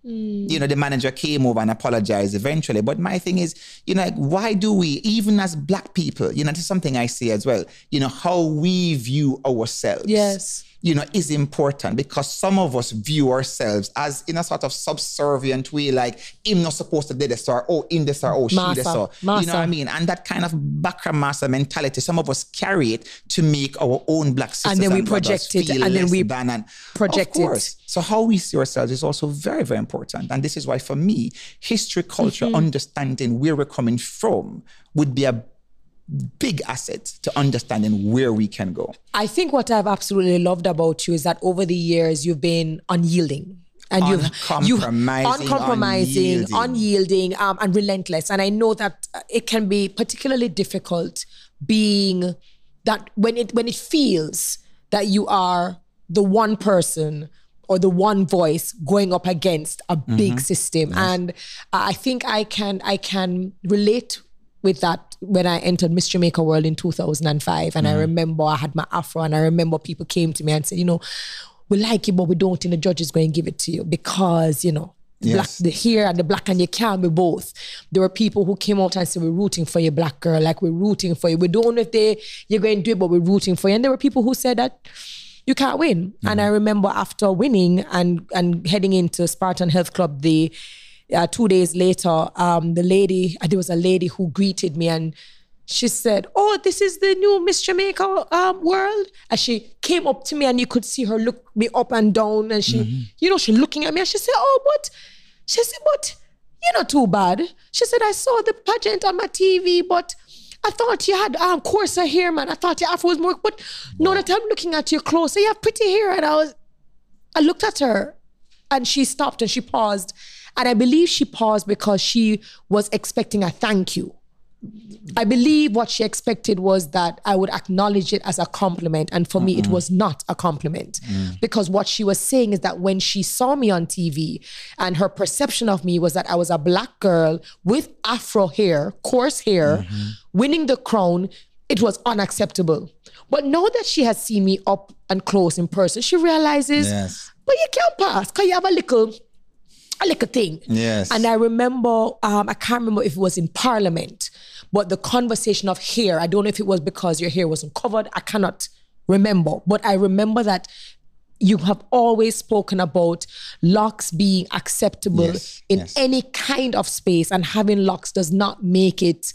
so. You know, the manager came over and apologized eventually. But my thing is, you know, like, why do we, even as black people, you know, this is something I see as well, you know, how we view ourselves. Yes. You know, is important because some of us view ourselves as in a sort of subservient way, like him not supposed to do this or oh, in this or oh, she this Massa, or you know what I mean? And that kind of backramasa mentality, some of us carry it to make our own black sisters And then we brothers project it, feel and then less we than and project it. So how we see ourselves is also very, very important. And this is why for me, history, culture, Mm-hmm. understanding where we're coming from would be a big asset to understanding where we can go. I think what I've absolutely loved about you is that over the years you've been unyielding. And you've you've Uncompromising, uncompromising, unyielding. unyielding, um, and relentless. And I know that uh, it can be particularly difficult being that when it when it feels that you are the one person or the one voice going up against a big system. And I think I can I can relate with that when I entered Miss Jamaica World in 2005. And I mm. remember I had my afro and I remember people came to me and said, you know, we like you, but we don't think the judge is going to give it to you because, you know, the black, the hair and the black and you can't be both. There were people who came out and said, we're rooting for you, black girl. Like we're rooting for you. We don't know if they, you're going to do it, but we're rooting for you. And there were people who said that you can't win. And mm. I remember after winning and, and heading into Spartan Health Club, the uh, two days later, um, the lady, uh, there was a lady who greeted me and she said, "Oh, this is the new Miss Jamaica um, world." And she came up to me, and you could see her look me up and down, and she, you know, she looking at me, and she said, "Oh, but," she said, "But you're not too bad." She said, "I saw the pageant on my TV, but." I thought you had um coarser hair, man. I thought your afro was more, but now that I'm looking at you closer, you have pretty hair. And I was, I looked at her and she stopped and she paused. And I believe she paused because she was expecting a thank you. I believe what she expected was that I would acknowledge it as a compliment. And for me, it was not a compliment. Mm. Because what she was saying is that when she saw me on TV and her perception of me was that I was a black girl with afro hair, coarse hair, mm-hmm. winning the crown, it was unacceptable. But now that she has seen me up and close in person, she realizes, Yes. but you can't pass because you have a little, a little thing. Yes. And I remember, um, I can't remember if it was in Parliament, but the conversation of hair. I don't know if it was because your hair wasn't covered. I cannot remember, but I remember that you have always spoken about locks being acceptable Yes, in yes. any kind of space, and having locks does not make it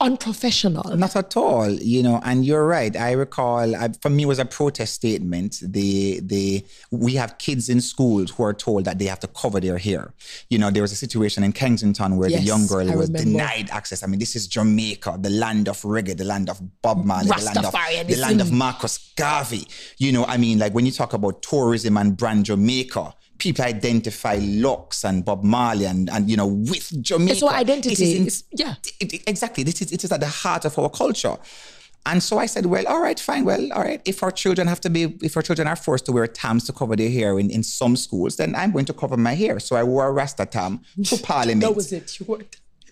unprofessional. Not at all, you know. And you're right. I recall, I, for me, it was a protest statement. The the we have kids in schools who are told that they have to cover their hair. You know, there was a situation in Kensington where Yes, the young girl I was remember. denied access. I mean, this is Jamaica, the land of reggae, the land of Bob Marley, the land of the land of Marcus Garvey. You know, I mean, like when you talk about tourism and brand Jamaica. People identify locks and Bob Marley and, and you know with Jamaica. It's our identity. is in- It's- yeah. it- it- exactly. This is it is at the heart of our culture. And so I said, well, all right, fine. Well, all right. If our children have to be, if our children are forced to wear tams to cover their hair in, in some schools, then I'm going to cover my hair. So I wore a Rasta tam to parliament. That was it. You.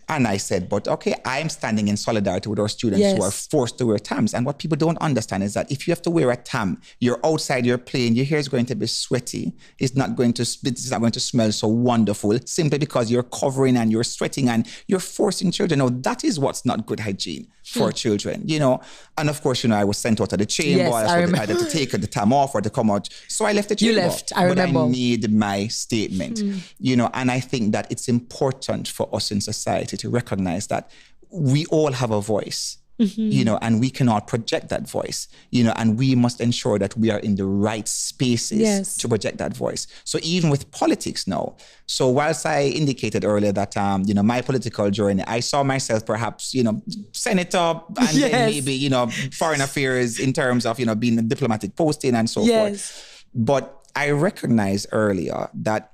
And I said, but okay, I'm standing in solidarity with our students who are forced to wear TAMs. And what people don't understand is that if you have to wear a TAM, you're outside, you're playing, your hair is going to be sweaty. It's not going to, it's not going to smell so wonderful simply because you're covering and you're sweating and you're forcing children. Now, that is what's not good hygiene for hmm. children, you know. And of course, you know, I was sent out of the chamber. Yes, I was I remember. either to take the TAM off or to come out. So I left the chamber. You left, I remember. But. I made my statement, hmm. you know, and I think that it's important for us in society to recognize that we all have a voice. You know, and we cannot project that voice, you know, and we must ensure that we are in the right spaces Yes. to project that voice. So even with politics now, so whilst I indicated earlier that um, you know, my political journey, I saw myself perhaps, you know, senator and Yes. then maybe, you know, foreign affairs in terms of, you know, being a diplomatic posting and so Yes. forth. But I recognized earlier that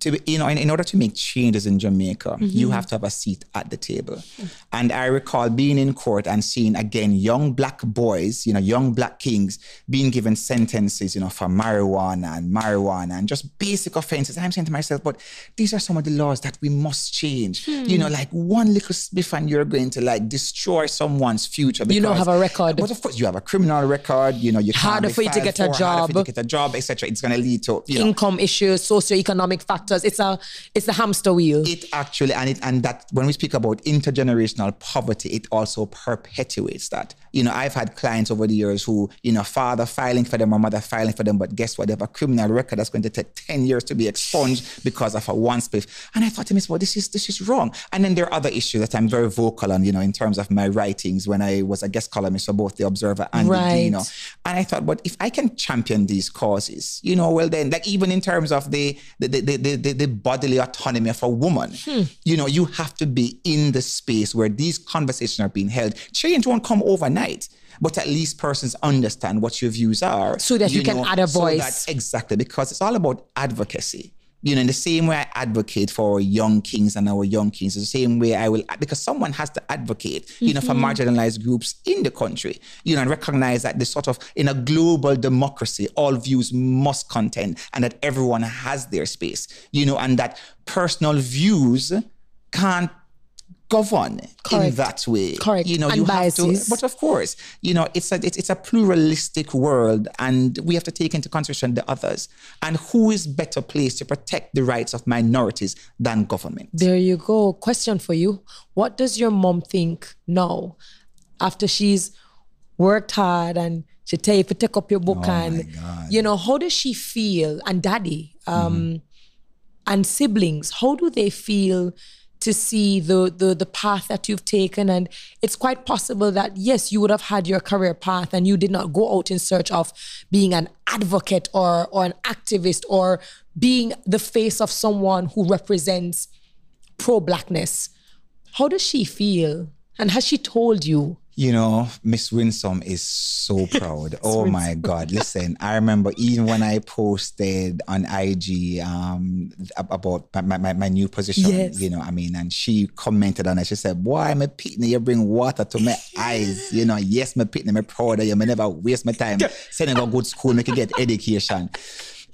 to be, you know, in, in order to make changes in Jamaica, you mm-hmm. have to have a seat at the table. And I recall being in court and seeing again young black boys, you know, young black kings being given sentences, you know, for marijuana and marijuana and just basic offenses. And I'm saying to myself, but these are some of the laws that we must change. You hmm. know, like one little spliff and you're going to like destroy someone's future. You don't have a record. But of course, you have a criminal record. You know, you can't Harder for you to get a for, harder for you job. to get a job, etc. It's going to lead to you know, Income issues, socioeconomic factors. It's a it's a hamster wheel. it actually and it and that when we speak about intergenerational poverty it also perpetuates that you know i've had clients over the years who you know father filing for them or mother filing for them but guess what they have a criminal record that's going to take 10 years to be expunged because of a one spliff and i thought to myself well this is this is wrong and then there are other issues that i'm very vocal on you know in terms of my writings when i was a guest columnist for both the observer and the Right. Dino. and i thought but if i can champion these causes you know well then like even in terms of the the the, the, the, the bodily autonomy of a woman. Hmm. You know you have to be in the space where these conversations are being held. Change won't come overnight but at least persons understand what your views are So that you can add a so voice. that- exactly because it's all about advocacy you know, in the same way I advocate for our young kings and our young kings, the same way I will, because someone has to advocate, you know, for Mm-hmm. marginalized groups in the country, you know, and recognize that this sort of, in a global democracy, all views must contend and that everyone has their space, you know, and that personal views can't govern in that way. Correct. You know, And you have to, but of course, you know, it's a it's, it's a pluralistic world, and we have to take into consideration the others. And who is better placed to protect the rights of minorities than government? There you go. Question for you. What does your mom think now after she's worked hard and she tell you to take up your book and you know, how does she feel? And daddy, um, and siblings, how do they feel to see the, the the path that you've taken? And it's quite possible that yes, you would have had your career path and you did not go out in search of being an advocate or or an activist or being the face of someone who represents pro-blackness. How does she feel? And has she told you? You know, Miss Winsome is so proud. oh my God. Listen, I remember even when I posted on IG um, about my, my, my new position, Yes. you know, I mean, and she commented on it. She said, Boy, a pitney, you bring water to my eyes. You know, yes, my pitney, I'm proud of you. I never waste my time sending a good school, make you get education.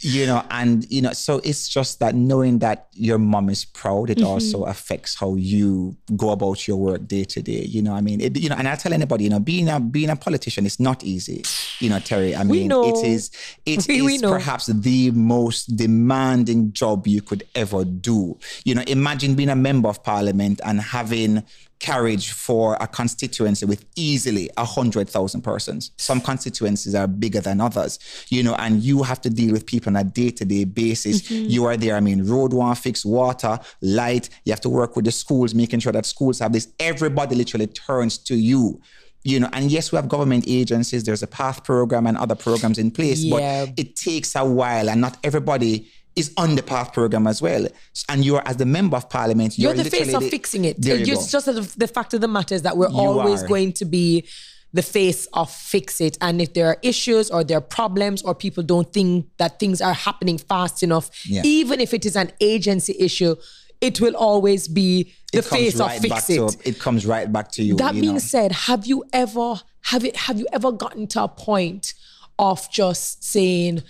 You know, and you know, so it's just that knowing that your mom is proud, it mm-hmm. also affects how you go about your work day to day. You know, I mean, it, you know, and I tell anybody, you know, being a being a politician is not easy. You know, Terri. I mean, it is it We- we is know. perhaps the most demanding job you could ever do. You know, imagine being a member of parliament and having carriage for a constituency with easily a hundred thousand persons. Some constituencies are bigger than others, you know, and you have to deal with people on a day-to-day basis. Mm-hmm. You are there. I mean, road one fix, water, light. You have to work with the schools, making sure that schools have this. Everybody literally turns to you. You know, and yes, we have government agencies. There's a PATH program and other programs in place, Yeah. but it takes a while, and not everybody is on the PATH program as well. And you're, as the member of parliament, You're you're, the face of the- fixing it. There you It's go. just the fact of the matter is that we're always are. going to be the face of fix it. And if there are issues or there are problems or people don't think that things are happening fast enough, Yeah. even if it is an agency issue, it will always be the face right of fix it. to it comes right back to you. That you being know. said, have you ever have it have you ever gotten to a point of just saying,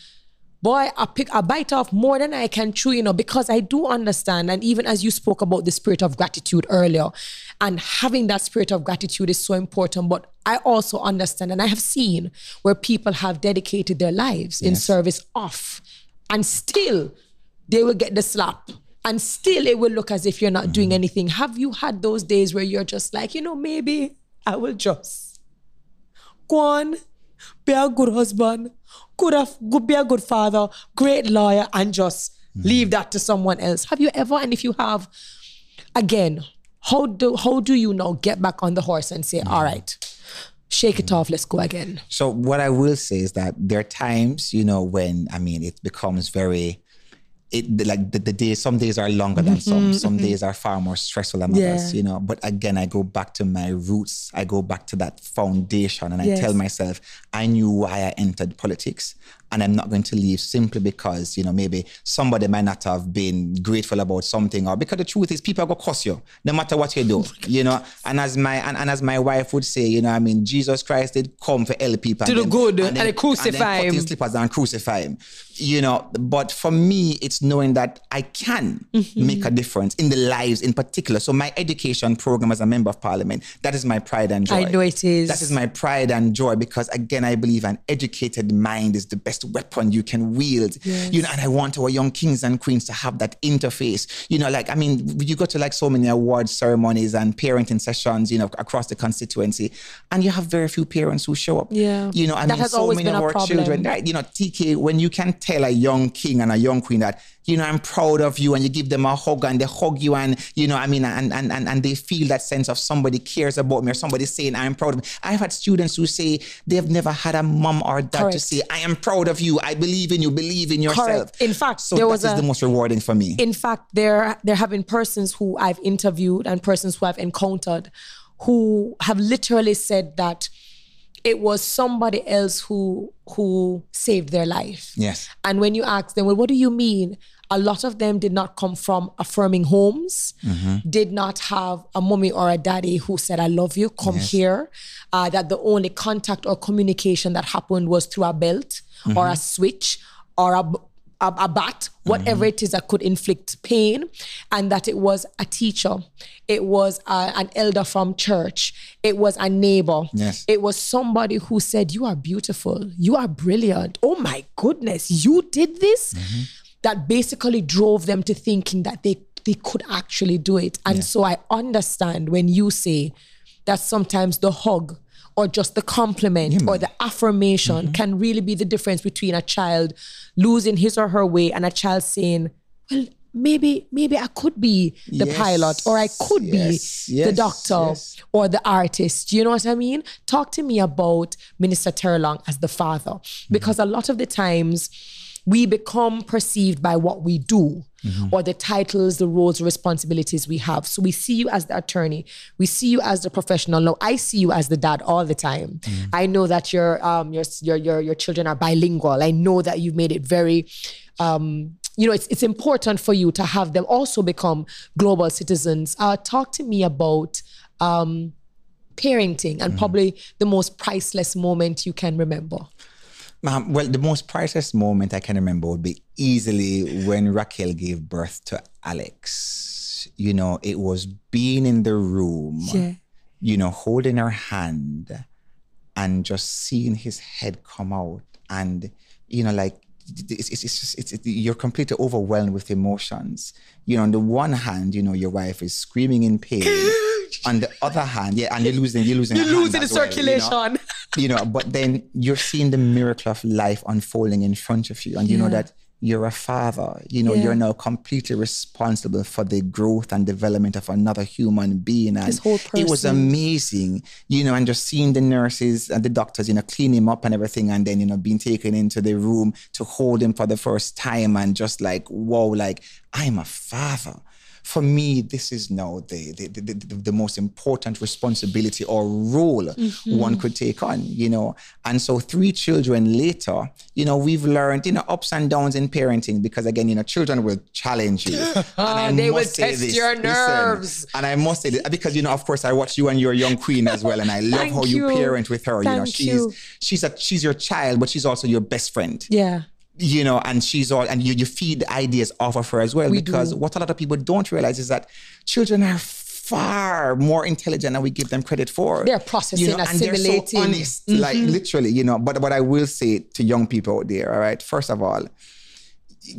boy, I pick I bite off more than I can chew, you know, because I do understand. And even as you spoke about the spirit of gratitude earlier, and having that spirit of gratitude is so important. But I also understand and I have seen where people have dedicated their lives in service of, and still they will get the slap. And still it will look as if you're not doing mm-hmm. anything. Have you had those days where you're just like, you know, maybe I will just go on, be a good husband, good, af- good be a good father, great lawyer, and just leave that to someone else. Have you ever? And if you have, again, how do how do you now get back on the horse and say, all right, shake it off, let's go again? So what I will say is that there are times, you know, when I mean it becomes very it like the, the days some days are longer than some some days are far more stressful than Mm-hmm, Yeah. others you know? But again i go back to my roots. I go back to that foundation and i tell myself i knew why i entered politics and i'm not going to leave simply because you know maybe somebody might not have been grateful about something or because the truth is people are gonna cuss you no matter what you do you know and as my and, and as my wife would say you know i mean jesus christ did come for help people To and the then- good, and then- crucify cut him. slippers and crucify him. You know, but for me, it's knowing that I can Mm-hmm. make a difference in the lives in particular. So my education program as a member of parliament, that is my pride and joy. I know it is. That is my pride and joy because again, I believe an educated mind is the best weapon you can wield. You know, and I want our young kings and queens to have that interface. You know, like I mean, you go to like so many award ceremonies and parenting sessions, you know, across the constituency, and you have very few parents who show up. Yeah. You know, I That mean, so many of our problem. children, right? You know, TK, when you can tell a young king and a young queen that, you know, I'm proud of you and you give them a hug and they hug you and, you know, I mean, and and and, and they feel that sense of somebody cares about me or somebody saying, I'm proud of me. I've had students who say they've never had a mom or dad to say, I am proud of you, I believe in you, believe in yourself. Correct. In fact, so there that was is a- the most rewarding for me. in fact, there there have been persons who I've interviewed and persons who I've encountered who have literally said that it was somebody else who who saved their life. Yes. And when you ask them, well, what do you mean? A lot of them did not come from affirming homes, Mm-hmm. did not have a mommy or a daddy who said, I love you, come here. Uh, that the only contact or communication that happened was through a belt or a switch or a a bat, whatever it is that could inflict pain. And that it was a teacher, it was uh, an elder from church, it was a neighbor, Yes. it was somebody who said, You are beautiful. You are brilliant. Oh my goodness, you did this? That basically drove them to thinking that they, they could actually do it. And so I understand when you say that sometimes the hug or just the compliment or the affirmation can really be the difference between a child losing his or her way and a child saying, Well, maybe, maybe I could be the Yes, pilot or I could yes, be the doctor yes. or the artist. You know what I mean? Talk to me about Minister Terrelonge as the father, Mm-hmm. because a lot of the times we become perceived by what we do Mm-hmm. or the titles, the roles, the responsibilities we have. So we see you as the attorney, we see you as the professional. No, I see you as the dad all the time. Mm-hmm. I know that your um your your your your children are bilingual. I know that you've made it very um you know, it's it's important for you to have them also become global citizens. Uh, talk to me about um, parenting and probably the most priceless moment you can remember. Um, well, the most priceless moment I can remember would be easily when Raquel gave birth to Alex. You know, it was being in the room, Yeah. you know, holding her hand and just seeing his head come out. And, you know, like, it's, it's, it's just, it's, it, you're completely overwhelmed with emotions. You know, on the one hand, you know, your wife is screaming in pain. on the other hand, yeah, and you're losing, you're losing, You're losing the as well, you know? You know, but then you're seeing the miracle of life unfolding in front of you. And you know that you're a father. You know, Yeah. you're now completely responsible for the growth and development of another human being. And This whole it was amazing, you know, and just seeing the nurses and the doctors, you know, clean him up and everything, and then, you know, being taken into the room to hold him for the first time and just like, whoa, like, I'm a father for me, this is now the the, the, the, the most important responsibility or role Mm-hmm. one could take on, you know. And so three children later, you know, we've learned, you know, ups and downs in parenting because again, you know, children will challenge you. And They will test your nerves. and I must say this because you know, of course, I watch you and your young queen as well, and I love Thank how you, you. parent with her. you know, she's you. she's a she's your child, but she's also your best friend Yeah. You know, and she's all, and you, you feed the ideas off of her as well. We because do. what a lot of people don't realize is that children are far more intelligent than we give them credit for. They're processing, you know, and they're so assimilating. Mm-hmm. like literally, you know. But what I will say to young people out there, all right, first of all,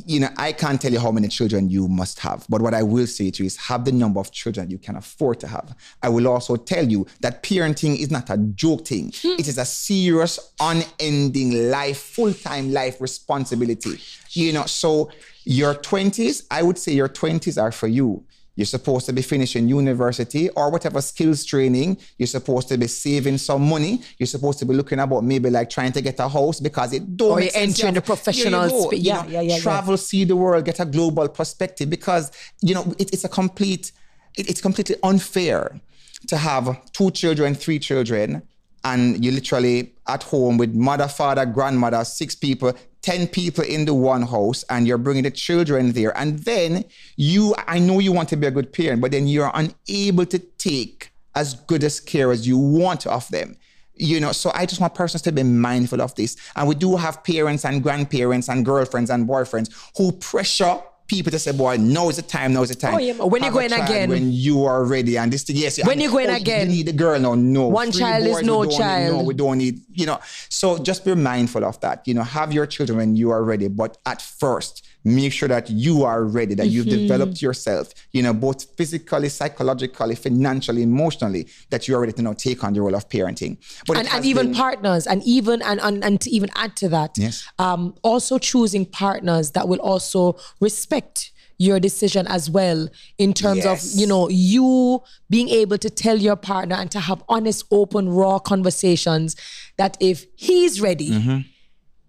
you know, I can't tell you how many children you must have, but what I will say to you is have the number of children you can afford to have. I will also tell you that parenting is not a joke thing. Hmm. It is a serious, unending life, full-time life responsibility. You know, so your 20s, I would say your 20s are for you. You're supposed to be finishing university or whatever skills training. You're supposed to be saving some money. You're supposed to be looking about maybe like trying to get a house because it don't oh, Or make you're entering the professional go, spa- you know, yeah, yeah, yeah. Travel, see the world, get a global perspective because you know it, it's a complete. It, it's completely unfair to have two children, three children, and you literally at home with mother, father, grandmother, six people, 10 people in the one house, and you're bringing the children there. And then you, I know you want to be a good parent, but then you're unable to take as good as care as you want of them. You know, so I just want persons to be mindful of this. And we do have parents and grandparents and girlfriends and boyfriends who pressure people to say, boy, now is the time, now is the time. Oh, yeah, when you Have go a again. When you are ready. And this thing, yes. When you go in oh, again. You need a girl, no, no. One Three child is no don't Need, child. no, we don't need, you know. So just be mindful of that. You know, have your children when you are ready. But at first, make sure that you are ready, that you've Mm-hmm. developed yourself, you know, both physically, psychologically, financially, emotionally, that you are ready to now take on the role of parenting. But and, and even been- partners and even and, and and to even add to that Yes. um also choosing partners that will also respect your decision as well in terms Yes. of you know you being able to tell your partner and to have honest open raw conversations that if he's ready Mm-hmm.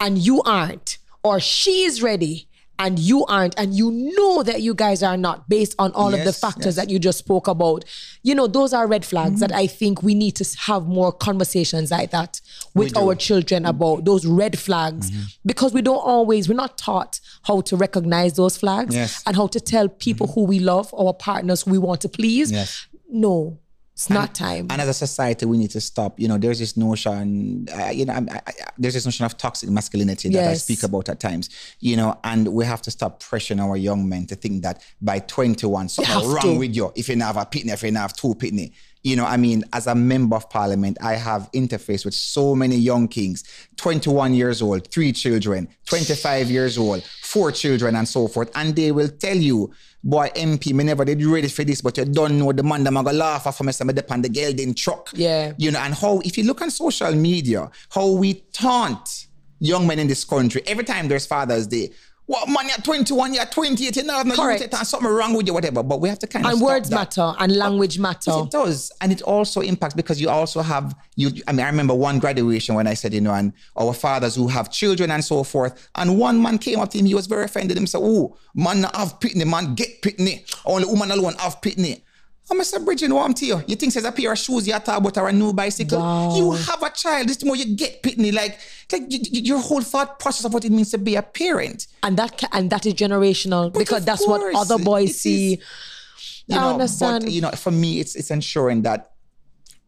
and you aren't or she's ready and you aren't and you know that you guys are not based on all of the factors yes. that you just spoke about. You know those are red flags that mm-hmm. i think we need to have more conversations like that with our children mm-hmm. about those red flags mm-hmm. because we don't always we're not taught how to recognize those flags Yes. and how to tell people who we love our partners who we want to please. Yes. no it's not time And as a society, we need to stop. You know, there's this notion, uh, you know, I, I, there's this notion of toxic masculinity that I speak about at times. You know, and we have to stop pressuring our young men to think that by 21 something wrong to. with you if you don't have a pitney, if you don't have two pitney. You know, I mean, as a member of parliament, I have interfaced with so many young kings, 21 years old, three children, 25 years old, four children, and so forth. And they will tell you, boy, MP, me never did ready for this, but you don't know the man that I'm gonna laugh at for me, so me depend the gelding truck. Yeah. You know, and how, if you look on social media, how we taunt young men in this country every time there's Father's Day. What man, you're 21, you're 28, you know, Correct. and something wrong with you, whatever. But we have to kind of and words that. matter and language matter Yes, it does, and it also impacts because you also have you. I mean, I remember one graduation when I said, you know, and our fathers who have children and so forth, and one man came up to him, he was very offended. Him said, "Oh, man, not have pitney, man, get pitney. Only woman alone have pitney." I'm say, Bridget, what I'm to you? You think says a pair of shoes you talk about or a new bicycle? Wow. You have a child. This the more you get pitney. Like, like y- y- your whole thought process of what it means to be a parent. and that ca- and that is generational because of that's what other boys it is. see you I know, understand. But you know, for me, it's it's ensuring that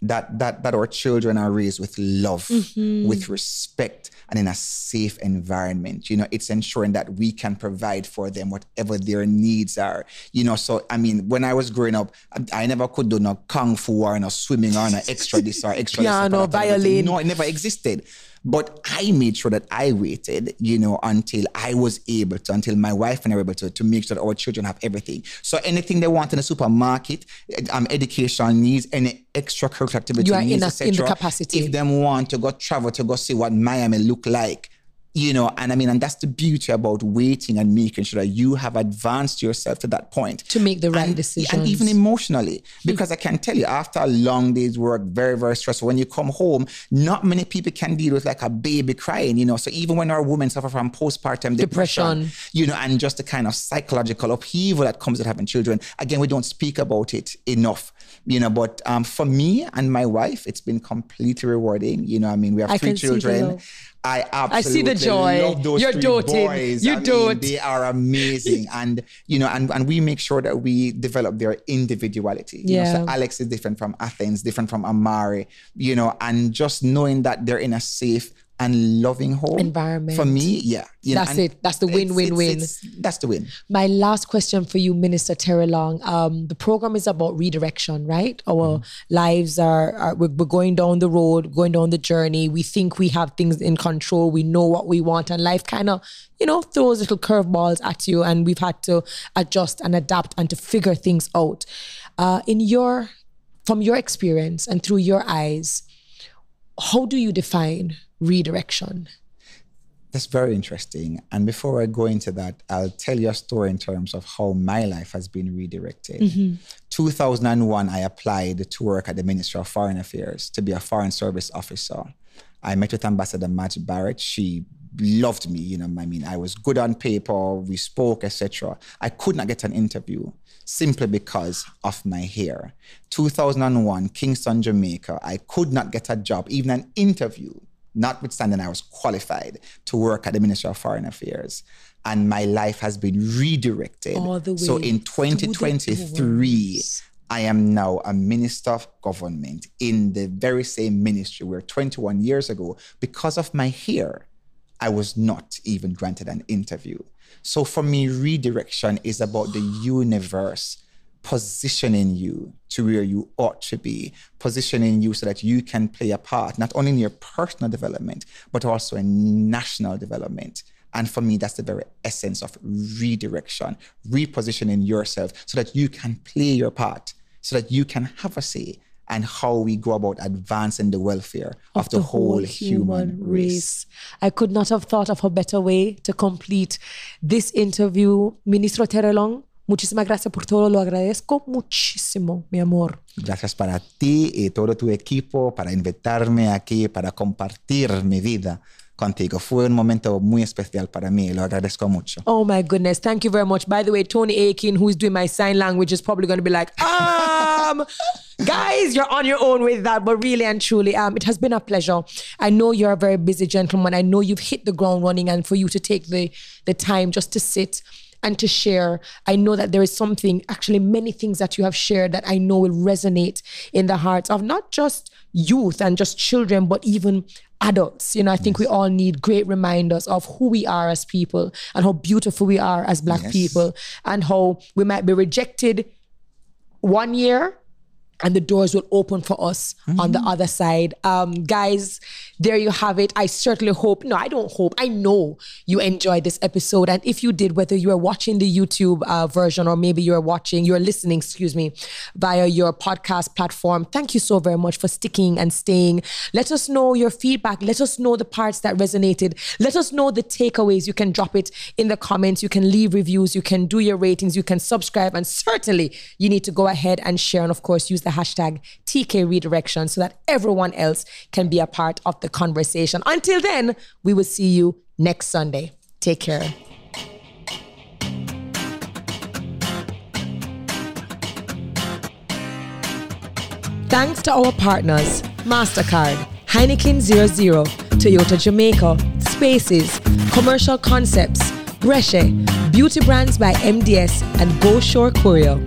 that that that our children are raised with love, Mm-hmm. with respect, and in a safe environment. You know, it's ensuring that we can provide for them whatever their needs are. You know, so I mean, when I was growing up, I, I never could do no kung fu or no swimming or no extra this or extra Piano, this or that and everything. violin. No, it never existed. But I made sure that I waited, you know, until I was able to, until my wife and I were able to, to make sure that our children have everything. So anything they want in the supermarket, um, education needs, any extracurricular activity You are needs, in a- in the capacity. If them want to go travel to go see what Miami look like, you know, and I mean, and that's the beauty about waiting and making sure that you have advanced yourself to that point To make the right and, decisions. And even emotionally, because I can tell you, after a long day's work, very, very stressful, when you come home, not many people can deal with like a baby crying, you know. So even when our women suffer from postpartum depression, Depression. you know, and just the kind of psychological upheaval that comes with having children, again, we don't speak about it enough, you know. But um, for me and my wife, it's been completely rewarding. You know, I mean, we have I three can see the children. I I see the absolutely joy. love those You're three doting. boys. You I mean, they are amazing, and you know, and, and we make sure that we develop their individuality. You know, Yeah. so Alex is different from Athens, different from Amari. You know, and just knowing that they're in a safe and loving home Environment. for me. Yeah, you That's and it. That's the it's- win, win, it's- win. it's- That's the win. My last question for you, Minister Terrelonge. Um, the program is about redirection, right? Our lives are, are we're, we're going down the road, going down the journey. We think we have things in control. We know what we want, and life kind of, you know, throws little curveballs at you, and we've had to adjust and adapt and to figure things out. Uh, in your, from your experience and through your eyes, how do you define redirection? That's very interesting. And before I go into that, I'll tell you a story in terms of how my life has been redirected. Mm-hmm. 2001, I applied to work at the Ministry of Foreign Affairs to be a foreign service officer. I met with Ambassador Madge Barrett. She loved me. You know, I mean, I was good on paper. We spoke, etc. I could not get an interview simply because of my hair. 2001, Kingston, Jamaica. I could not get a job, even an interview notwithstanding I was qualified to work at the Ministry of Foreign Affairs. And my life has been redirected. All the so in 2023. I am now a minister of government in the very same ministry where 21 years ago, because of my hair, I was not even granted an interview. So for me, redirection is about the universe positioning you to where you ought to be, positioning you so that you can play a part, not only in your personal development, but also in national development. And for me, that's the very essence of redirection, repositioning yourself so that you can play your part, so that you can have a say and how we go about advancing the welfare of, the, whole, human race. I could not have thought of a better way to complete this interview. Ministro Terrelonge, muchísimas gracias por todo. Lo agradezco muchísimo, mi amor. Gracias para ti y todo tu equipo para invitarme aquí para compartir mi vida contigo. Fue un momento muy especial para mí. Lo agradezco mucho. Oh my goodness. Thank you very much. By the way, Tony Aiken, who's doing my sign language, is probably going to be like, um, guys, you're on your own with that. But really and truly, um, it has been a pleasure. I know you're a very busy gentleman. I know you've hit the ground running and for you to take the, the time just to sit and to share. I know that there is something, actually, many things that you have shared that I know will resonate in the hearts of not just youth and just children, but even adults. You know, I think we all need great reminders of who we are as people and how beautiful we are as Black Yes. people and how we might be rejected one year and the doors will open for us on the other side. Um, guys, there you have it. I certainly hope, no, I don't hope, I know you enjoyed this episode. And if you did, whether you are watching the YouTube uh, version or maybe you're watching, you're listening, excuse me, via your podcast platform, thank you so very much for sticking and staying. Let us know your feedback. Let us know the parts that resonated. Let us know the takeaways. You can drop it in the comments. You can leave reviews. You can do your ratings. You can subscribe. And certainly, you need to go ahead and share. And of course, use the hashtag TK Redirection so that everyone else can be a part of the conversation. Until then, we will see you next Sunday. Take care. Thanks to our partners, MasterCard, Heineken 00, Toyota Jamaica, Spaces, Commercial Concepts, Brescia, Beauty Brands by MDS, and Go Shore Courier.